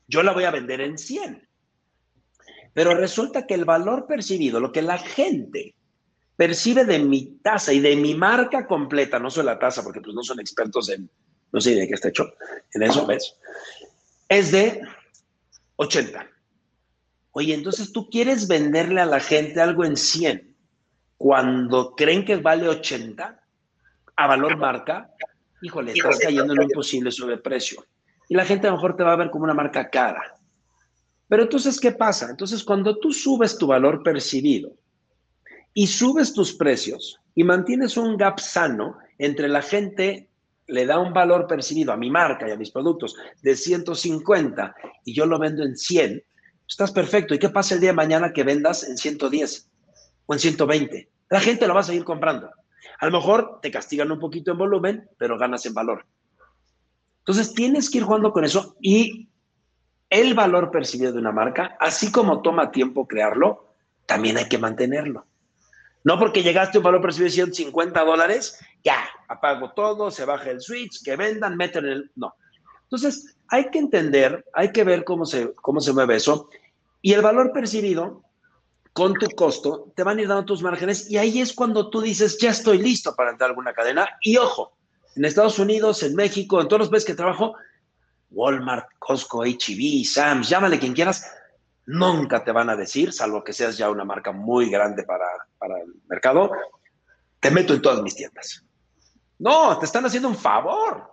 Yo la voy a vender en 100. Pero resulta que el valor percibido, lo que la gente percibe de mi tasa y de mi marca completa, no solo la tasa, porque pues no son expertos en, no sé de qué está hecho, en eso, ¿ves? Es de 80. Oye, entonces tú quieres venderle a la gente algo en 100 cuando creen que vale 80 a valor marca, híjole, estás cayendo en un posible sobreprecio. Y la gente a lo mejor te va a ver como una marca cara. Pero entonces, ¿qué pasa? Entonces, cuando tú subes tu valor percibido y subes tus precios y mantienes un gap sano entre la gente le da un valor percibido a mi marca y a mis productos de 150 y yo lo vendo en 100, estás perfecto. ¿Y qué pasa el día de mañana que vendas en 110 o en 120? La gente lo va a seguir comprando. A lo mejor te castigan un poquito en volumen, pero ganas en valor. Entonces tienes que ir jugando con eso y el valor percibido de una marca, así como toma tiempo crearlo, también hay que mantenerlo. No porque llegaste a un valor percibido de 150 dólares, ya, apago todo, se baja el switch, que vendan, meten el... No. Entonces, hay que entender, hay que ver cómo se, cómo se mueve eso. Y el valor percibido con tu costo te van a ir dando tus márgenes y ahí es cuando tú dices, ya estoy listo para entrar a alguna cadena. Y ojo, en Estados Unidos, en México, en todos los países que trabajo, Walmart, Costco, HB, Sam's, llámale quien quieras, nunca te van a decir, salvo que seas ya una marca muy grande para, para el mercado, te meto en todas mis tiendas. No, te están haciendo un favor.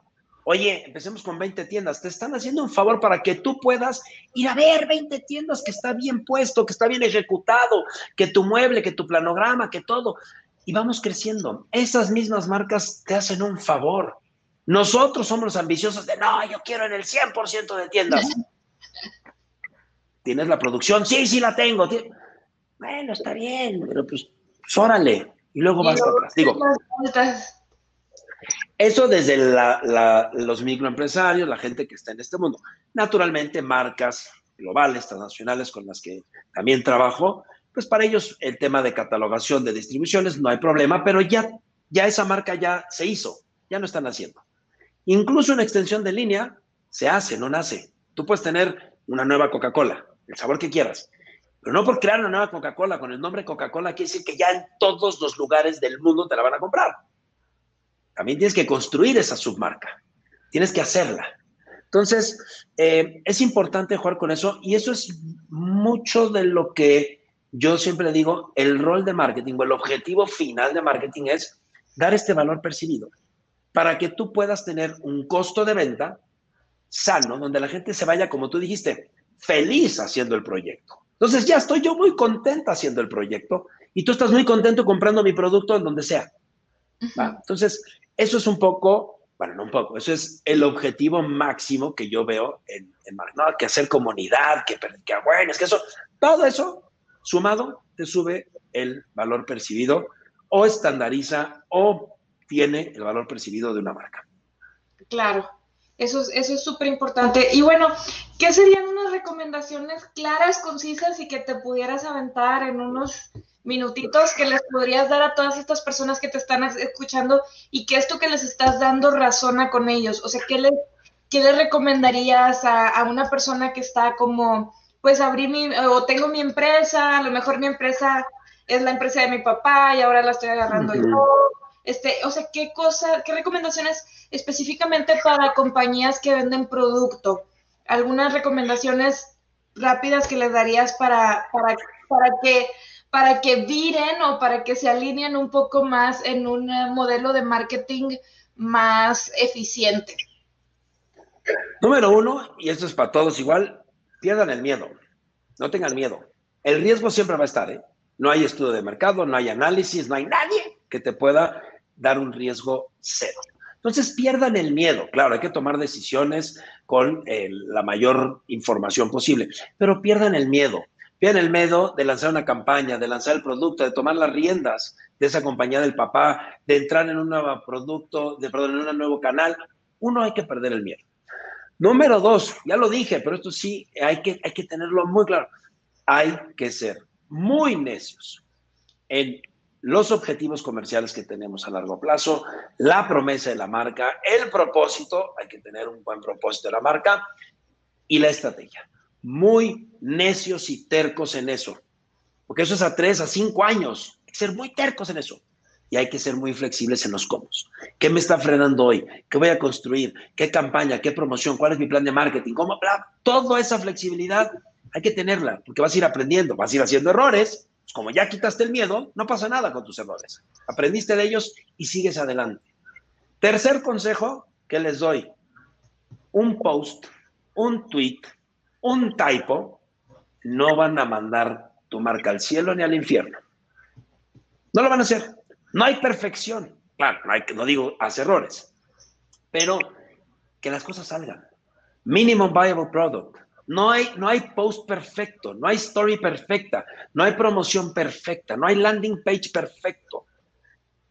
Oye, empecemos con 20 tiendas. Te están haciendo un favor para que tú puedas ir a ver 20 tiendas que está bien puesto, que está bien ejecutado, que tu mueble, que tu planograma, que todo. Y vamos creciendo. Esas mismas marcas te hacen un favor. Nosotros somos los ambiciosos de, no, yo quiero en el 100% de tiendas. ¿Tienes la producción? Sí, sí la tengo. Bueno, está bien, pero pues, pues órale. Y luego vas para atrás. Digo, eso desde los microempresarios, la gente que está en este mundo. Naturalmente, marcas globales, transnacionales con las que también trabajo, pues para ellos el tema de catalogación de distribuciones no hay problema, pero ya, ya esa marca ya se hizo, ya no están haciendo. Incluso una extensión de línea se hace, no nace. Tú puedes tener una nueva Coca-Cola, el sabor que quieras, pero no por crear una nueva Coca-Cola con el nombre Coca-Cola quiere decir que ya en todos los lugares del mundo te la van a comprar. También tienes que construir esa submarca. Tienes que hacerla. Entonces, eh, es importante jugar con eso y eso es mucho de lo que yo siempre digo, el rol de marketing o el objetivo final de marketing es dar este valor percibido para que tú puedas tener un costo de venta sano, donde la gente se vaya, como tú dijiste, feliz haciendo el proyecto. Entonces ya estoy yo muy contenta haciendo el proyecto y tú estás muy contento comprando mi producto en donde sea. Entonces, eso es un poco, bueno, no un poco, eso es el objetivo máximo que yo veo en, en ¿no? Que hacer comunidad, que, que bueno, es que eso, todo eso sumado te sube el valor percibido o estandariza o tiene el valor percibido de una marca. Claro, eso es eso es súper importante. Y bueno, ¿qué serían unas recomendaciones claras, concisas y que te pudieras aventar en unos minutitos que les podrías dar a todas estas personas que te están escuchando y que esto que les estás dando razona con ellos? O sea, ¿qué le, qué le recomendarías a, una persona que está como, pues abrir mi, o tengo mi empresa, a lo mejor mi empresa es la empresa de mi papá y ahora la estoy agarrando yo? Este, o sea, ¿qué cosa, qué recomendaciones específicamente para compañías que venden producto? ¿Algunas recomendaciones rápidas que les darías para, para, para que para que viren o para que se alineen un poco más en un eh, modelo de marketing más eficiente? Número uno, y esto es para todos igual, pierdan el miedo, no tengan miedo. El riesgo siempre va a estar, ¿eh? No hay estudio de mercado, no hay análisis, no hay nadie que te pueda dar un riesgo cero. Entonces pierdan el miedo. Claro, hay que tomar decisiones con eh, la mayor información posible, pero pierdan el miedo. Pierdan el miedo de lanzar una campaña, de lanzar el producto, de tomar las riendas de esa compañía del papá, de entrar en un nuevo producto, de perdón, en un nuevo canal. Uno hay que perder el miedo. Número dos, ya lo dije, pero esto sí hay que, hay que tenerlo muy claro. Hay que ser muy necios en los objetivos comerciales que tenemos a largo plazo, la promesa de la marca, el propósito, hay que tener un buen propósito de la marca y la estrategia muy necios y tercos en eso. Porque eso es a tres, a cinco años. Hay que ser muy tercos en eso. Y hay que ser muy flexibles en los cómo. ¿Qué me está frenando hoy? ¿Qué voy a construir? ¿Qué campaña? ¿Qué promoción? ¿Cuál es mi plan de marketing? ¿Cómo? Toda esa flexibilidad hay que tenerla, porque vas a ir aprendiendo, vas a ir haciendo errores. Pues como ya quitaste el miedo, no pasa nada con tus errores. Aprendiste de ellos y sigues adelante. Tercer consejo que les doy. Un post, un tweet, un typo, no van a mandar tu marca al cielo ni al infierno. No lo van a hacer. No hay perfección. Claro, no, digo hacer errores, pero que las cosas salgan. Minimum viable product. No hay, no hay post perfecto, no hay story perfecta, no hay promoción perfecta, no hay landing page perfecto.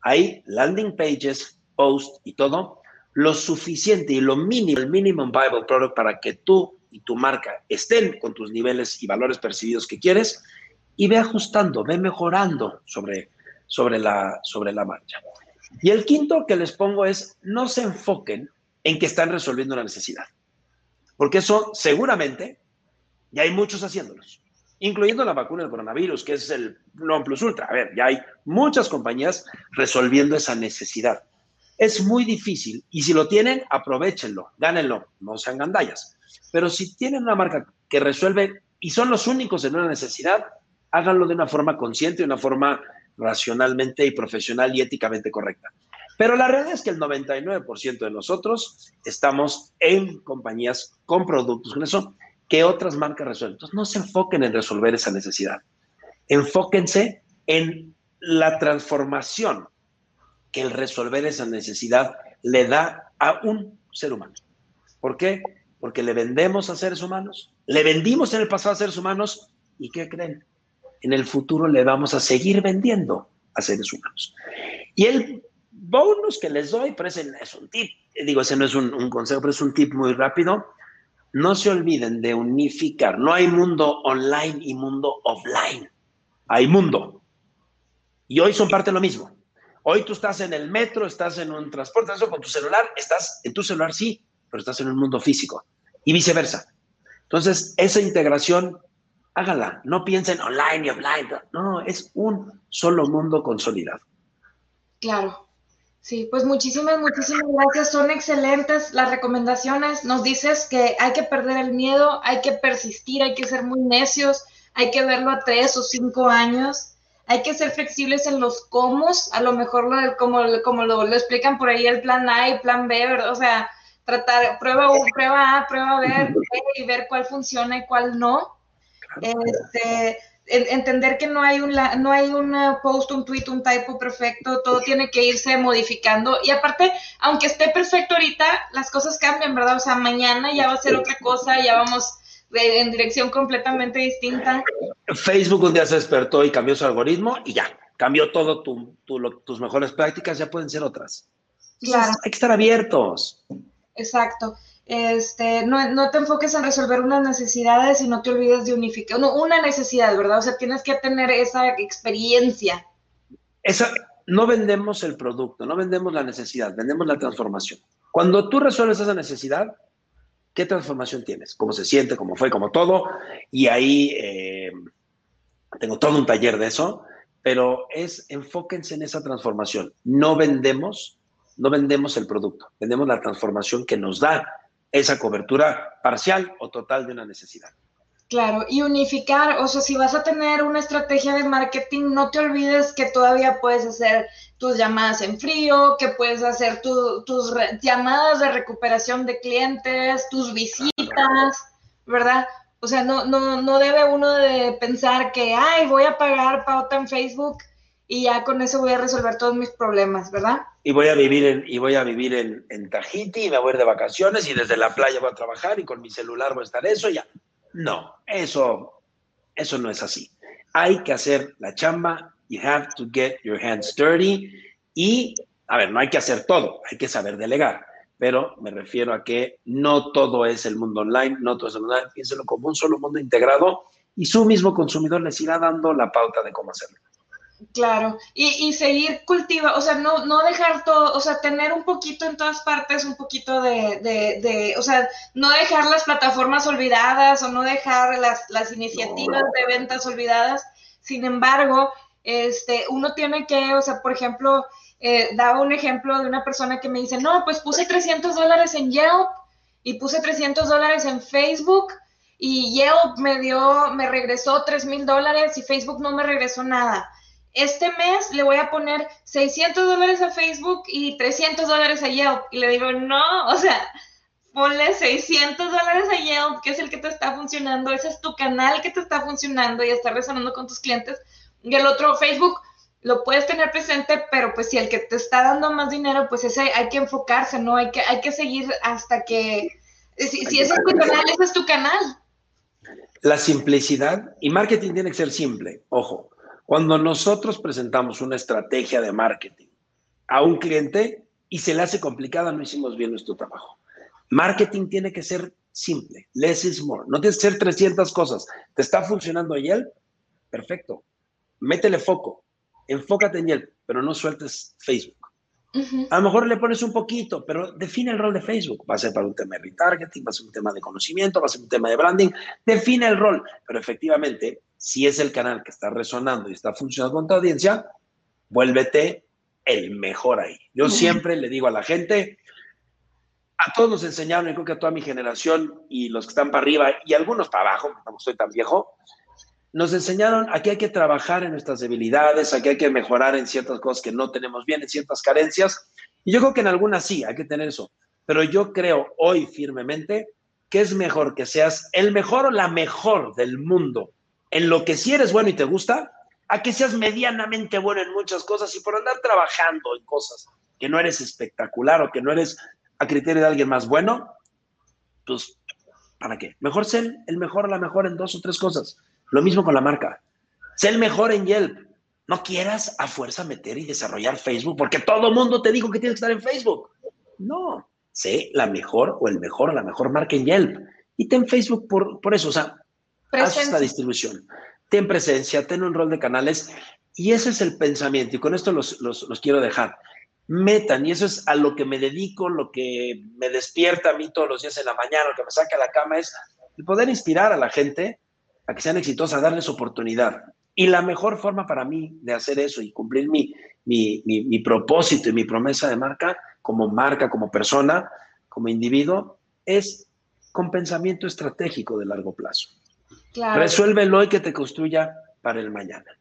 Hay landing pages, post y todo lo suficiente y lo mínimo, el minimum viable product para que tú y tu marca estén con tus niveles y valores percibidos que quieres y ve ajustando, ve mejorando sobre, sobre, la, sobre la marcha. Y el quinto que les pongo es no se enfoquen en que están resolviendo una necesidad, porque eso seguramente ya hay muchos haciéndolos, incluyendo la vacuna del coronavirus, que es el non plus ultra. A ver, ya hay muchas compañías resolviendo esa necesidad. Es muy difícil y si lo tienen, aprovechenlo, gánenlo, no sean gandallas. Pero si tienen una marca que resuelve y son los únicos en una necesidad, háganlo de una forma consciente, de una forma racionalmente y profesional y éticamente correcta. Pero la realidad es que el 99% de nosotros estamos en compañías con productos con eso que otras marcas resuelven. Entonces, no se enfoquen en resolver esa necesidad. Enfóquense en la transformación que el resolver esa necesidad le da a un ser humano. ¿Por qué? Porque le vendemos a seres humanos, le vendimos en el pasado a seres humanos y ¿qué creen? En el futuro le vamos a seguir vendiendo a seres humanos. Y el bonus que les doy, pero ese es un tip, digo, ese no es un, un consejo, pero es un tip muy rápido. No se olviden de unificar. No hay mundo online y mundo offline. Hay mundo. Y hoy son parte de lo mismo. Hoy tú estás en el metro, estás en un transporte, estás con tu celular, estás en tu celular, sí, pero estás en un mundo físico y viceversa. Entonces, esa integración, hágala. No piensen online y offline. No, es un solo mundo consolidado. Claro. Sí, pues muchísimas, muchísimas gracias. Son excelentes las recomendaciones. Nos dices que hay que perder el miedo, hay que persistir, hay que ser muy necios, hay que verlo a tres o cinco años hay que ser flexibles en los cómo, a lo mejor lo, como, como lo, explican por ahí el plan A y plan B, ¿verdad? O sea, tratar, prueba U, prueba A, prueba B, y ver cuál funciona y cuál no. Este, entender que no hay un no hay un post, un tweet, un typo perfecto, todo tiene que irse modificando y aparte, aunque esté perfecto ahorita, las cosas cambian, ¿verdad? O sea, mañana ya va a ser otra cosa, ya vamos en dirección completamente distinta. Facebook un día se despertó y cambió su algoritmo y ya, cambió todo, tu, tus mejores prácticas ya pueden ser otras. Claro. hay que estar abiertos. Exacto. Este, no, no, te enfoques en resolver unas necesidades y no te olvides de unificar. No, una necesidad, ¿verdad? O sea, tienes que tener esa experiencia. Esa, no vendemos el producto, no vendemos la necesidad, vendemos la transformación. Cuando tú resuelves esa necesidad, ¿Qué transformación tienes? ¿Cómo se siente? ¿Cómo fue? ¿Cómo todo? Y ahí eh, tengo todo un taller de eso, pero es enfóquense en esa transformación. No vendemos, no vendemos el producto, vendemos la transformación que nos da esa cobertura parcial o total de una necesidad. Claro, y unificar, o sea, si vas a tener una estrategia de marketing, no te olvides que todavía puedes hacer tus llamadas en frío, que puedes hacer tus llamadas de recuperación de clientes, tus visitas, ¿verdad? O sea, no, no, no debe uno de pensar que, ay, voy a pagar pauta en Facebook y ya con eso voy a resolver todos mis problemas, ¿verdad? Y voy a vivir en, y voy a vivir en, en Tahiti y me voy a ir de vacaciones y desde la playa voy a trabajar y con mi celular voy a estar eso, ya. No, eso, eso no es así. Hay que hacer la chamba. You have to get your hands dirty. Y, a ver, no hay que hacer todo, hay que saber delegar. Pero me refiero a que no todo es el mundo online, no todo es el mundo online. Piénselo como un solo mundo integrado y su mismo consumidor les irá dando la pauta de cómo hacerlo. Claro, y, y seguir cultivando, o sea, no, no dejar todo, o sea, tener un poquito en todas partes, un poquito de, de, de o sea, no dejar las plataformas olvidadas o no dejar las, las iniciativas de ventas olvidadas. Sin embargo, este, uno tiene que, o sea, por ejemplo, eh, daba un ejemplo de una persona que me dice, no, pues puse 300 dólares en Yelp y puse 300 dólares en Facebook y Yelp me dio, me regresó 3 mil dólares y Facebook no me regresó nada este mes le voy a poner 600 dólares a Facebook y 300 dólares a Yelp. Y le digo, no, o sea, ponle 600 dólares a Yelp, que es el que te está funcionando, ese es tu canal que te está funcionando y está resonando con tus clientes. Y el otro, Facebook, lo puedes tener presente, pero pues si el que te está dando más dinero, pues ese hay que enfocarse, ¿no? Hay que, hay que seguir hasta que, si, si ese es tu canal, ese es tu canal. La simplicidad, y marketing tiene que ser simple, ojo, cuando nosotros presentamos una estrategia de marketing a un cliente y se le hace complicada, no hicimos bien nuestro trabajo. Marketing tiene que ser simple, less is more. No tienes que ser 300 cosas. ¿Te está funcionando Yelp? Perfecto. Métele foco. Enfócate en Yelp, pero no sueltes Facebook. A lo mejor le pones un poquito, pero define el rol de Facebook. Va a ser para un tema de retargeting, va a ser un tema de conocimiento, va a ser un tema de branding. Define el rol, pero efectivamente si es el canal que está resonando y está funcionando con tu audiencia, vuélvete el mejor ahí. Yo siempre le digo a la gente, a todos nos enseñaron, y creo que a toda mi generación y los que están para arriba y algunos para abajo, no soy tan viejo, nos enseñaron a que hay que trabajar en nuestras debilidades, a que hay que mejorar en ciertas cosas que no tenemos bien, en ciertas carencias. Y yo creo que en algunas sí, hay que tener eso. Pero yo creo hoy firmemente que es mejor que seas el mejor o la mejor del mundo en lo que sí eres bueno y te gusta, a que seas medianamente bueno en muchas cosas y por andar trabajando en cosas que no eres espectacular o que no eres a criterio de alguien más bueno, pues, ¿para qué? Mejor ser el mejor o la mejor en dos o tres cosas. Lo mismo con la marca. Sé el mejor en Yelp. No quieras a fuerza meter y desarrollar Facebook porque todo mundo te dijo que tienes que estar en Facebook. No, sé la mejor o el mejor la mejor marca en Yelp. Y ten Facebook por, por eso, o sea, haz esta distribución. Ten presencia, ten un rol de canales y ese es el pensamiento y con esto los, los, los quiero dejar metan, y eso es a lo que me dedico, lo que me despierta a mí todos los días en la mañana, lo que me saca a la cama, es el poder inspirar a la gente a que sean exitosas, darles oportunidad. Y la mejor forma para mí de hacer eso y cumplir mi, mi, mi, propósito y mi promesa de marca, como marca, como persona, como individuo, es con pensamiento estratégico de largo plazo. Claro. Resuélvelo hoy que te construya para el mañana.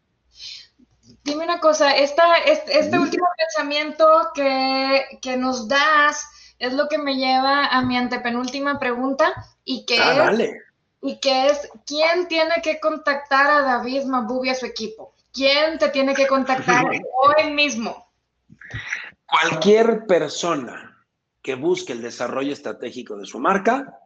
Dime una cosa, esta, este, último pensamiento que, nos das es lo que me lleva a mi antepenúltima pregunta y que, ah, es, y que es, ¿quién tiene que contactar a David Mabubi a su equipo? ¿Quién te tiene que contactar *laughs* hoy mismo? Cualquier persona que busque el desarrollo estratégico de su marca,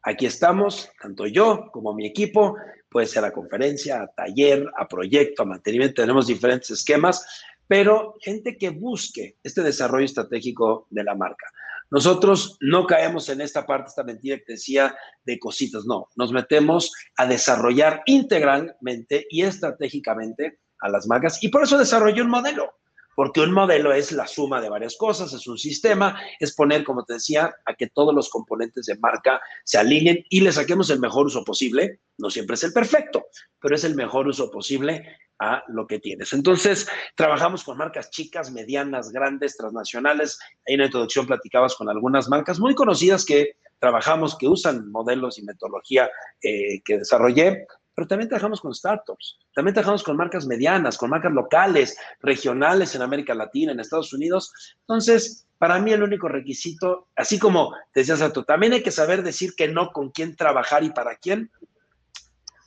aquí estamos, tanto yo como mi equipo, puede ser a conferencia, a taller, a proyecto, a mantenimiento, tenemos diferentes esquemas, pero gente que busque este desarrollo estratégico de la marca. Nosotros no caemos en esta parte, esta mentira que decía de cositas, no, nos metemos a desarrollar integralmente y estratégicamente a las marcas y por eso desarrollé un modelo porque un modelo es la suma de varias cosas, es un sistema, es poner, como te decía, a que todos los componentes de marca se alineen y le saquemos el mejor uso posible. No siempre es el perfecto, pero es el mejor uso posible a lo que tienes. Entonces, trabajamos con marcas chicas, medianas, grandes, transnacionales. Ahí en la introducción platicabas con algunas marcas muy conocidas que trabajamos, que usan modelos y metodología eh, que desarrollé pero también trabajamos con startups, también trabajamos con marcas medianas, con marcas locales, regionales en América Latina, en Estados Unidos. Entonces, para mí el único requisito, así como decías tú, también hay que saber decir que no con quién trabajar y para quién.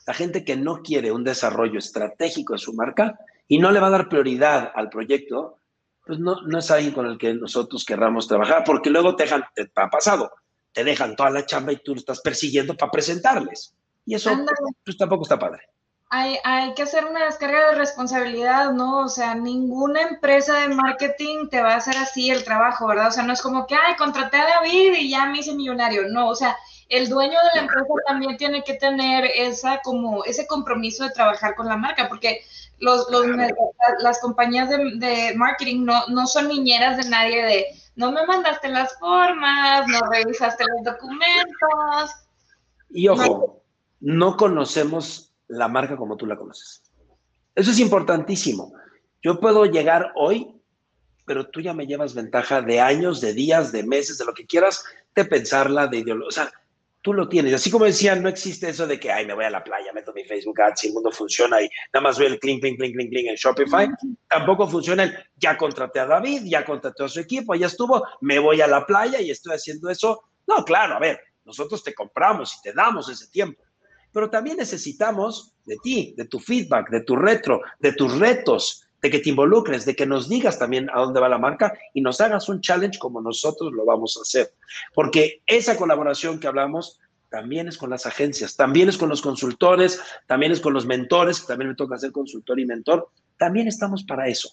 La gente que no quiere un desarrollo estratégico de su marca y no le va a dar prioridad al proyecto, pues no, no es alguien con el que nosotros querramos trabajar, porque luego te, dejan, te ha pasado, te dejan toda la chamba y tú lo estás persiguiendo para presentarles. Y eso pues, tampoco está padre. Hay, hay, que hacer una descarga de responsabilidad, ¿no? O sea, ninguna empresa de marketing te va a hacer así el trabajo, ¿verdad? O sea, no es como que, ay, contraté a David y ya me hice millonario. No, o sea, el dueño de la empresa también tiene que tener esa como ese compromiso de trabajar con la marca, porque los, los las compañías de, de, marketing no, no son niñeras de nadie de no me mandaste las formas, no revisaste los documentos. Y ojo, no conocemos la marca como tú la conoces. Eso es importantísimo. Yo puedo llegar hoy, pero tú ya me llevas ventaja de años, de días, de meses, de lo que quieras, de pensarla, de ideología. O sea, tú lo tienes. Así como decían, no existe eso de que, ay, me voy a la playa, meto mi Facebook Ads y el mundo funciona y nada más veo el clink, clink, clink, clink, clink en Shopify. Tampoco funciona el, ya contraté a David, ya contraté a su equipo, ya estuvo, me voy a la playa y estoy haciendo eso. No, claro, a ver, nosotros te compramos y te damos ese tiempo pero también necesitamos de ti, de tu feedback, de tu retro, de tus retos, de que te involucres, de que nos digas también a dónde va la marca y nos hagas un challenge como nosotros lo vamos a hacer. Porque esa colaboración que hablamos también es con las agencias, también es con los consultores, también es con los mentores, que también me toca ser consultor y mentor. También estamos para eso,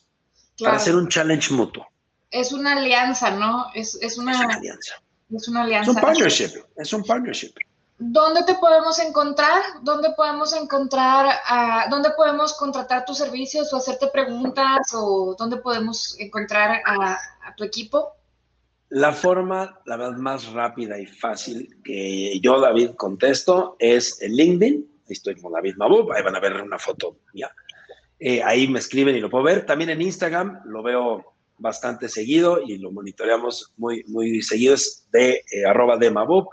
para hacer un challenge mutuo. Es una alianza, ¿no? Es, una, es una alianza. Es una alianza. Es un partnership, es un partnership. ¿Dónde te podemos encontrar? ¿Dónde podemos encontrar, a, dónde podemos contratar tus servicios o hacerte preguntas o dónde podemos encontrar a, tu equipo? La forma, la verdad, más rápida y fácil que yo, David, contesto es el LinkedIn. Estoy con David Mabub, ahí van a ver una foto mía. Eh, ahí me escriben y lo puedo ver. También en Instagram lo veo bastante seguido y lo monitoreamos muy, muy seguido, es de eh, arroba de Mabub.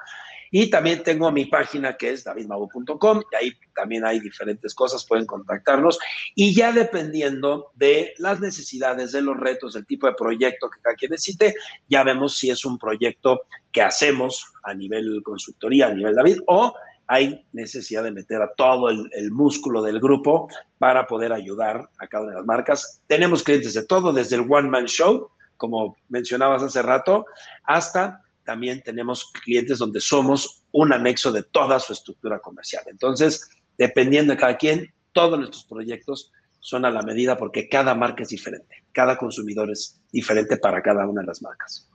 Y también tengo mi página que es davidmabu.com y ahí también hay diferentes cosas, pueden contactarnos. Y ya dependiendo de las necesidades, de los retos, del tipo de proyecto que cada quien necesite, ya vemos si es un proyecto que hacemos a nivel consultoría, a nivel David, o hay necesidad de meter a todo el, el, músculo del grupo para poder ayudar a cada una de las marcas. Tenemos clientes de todo, desde el One Man Show, como mencionabas hace rato, hasta también tenemos clientes donde somos un anexo de toda su estructura comercial. Entonces, dependiendo de cada quien, todos nuestros proyectos son a la medida porque cada marca es diferente, cada consumidor es diferente para cada una de las marcas.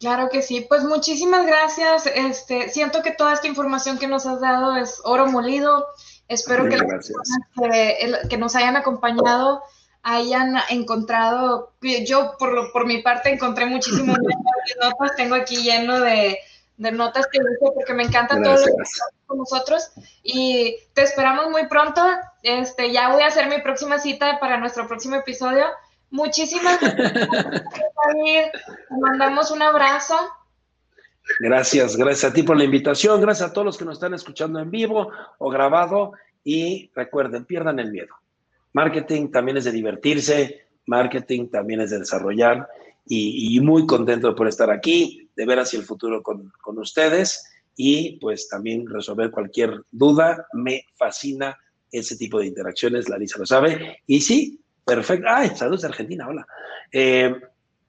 Claro que sí, pues muchísimas gracias. Este, siento que toda esta información que nos has dado es oro molido. Espero que las personas que, que nos hayan acompañado hayan encontrado, yo por, por mi parte encontré muchísimas *laughs* notas, tengo aquí lleno de, de notas que hice porque me encanta todo lo que con nosotros y te esperamos muy pronto. Este, ya voy a hacer mi próxima cita para nuestro próximo episodio. Muchísimas *laughs* gracias, Te mandamos un abrazo. Gracias, gracias a ti por la invitación, gracias a todos los que nos están escuchando en vivo o grabado y recuerden, pierdan el miedo. Marketing también es de divertirse, marketing también es de desarrollar y, muy contento por estar aquí, de ver hacia el futuro con, con ustedes y pues también resolver cualquier duda. Me fascina ese tipo de interacciones, Larisa lo sabe. Y sí, perfecto. Ay, saludos de Argentina, hola. Eh,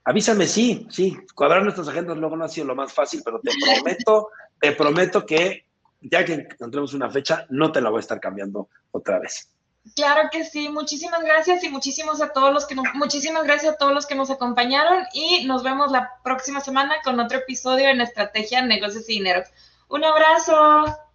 avísame, sí, sí, cuadrar nuestras agendas luego no ha sido lo más fácil, pero te prometo, te prometo que ya que encontremos una fecha, no te la voy a estar cambiando otra vez. Claro que sí, muchísimas gracias y muchísimos a todos los que nos, muchísimas gracias a todos los que nos acompañaron y nos vemos la próxima semana con otro episodio en Estrategia, Negocios y Dinero. Un abrazo.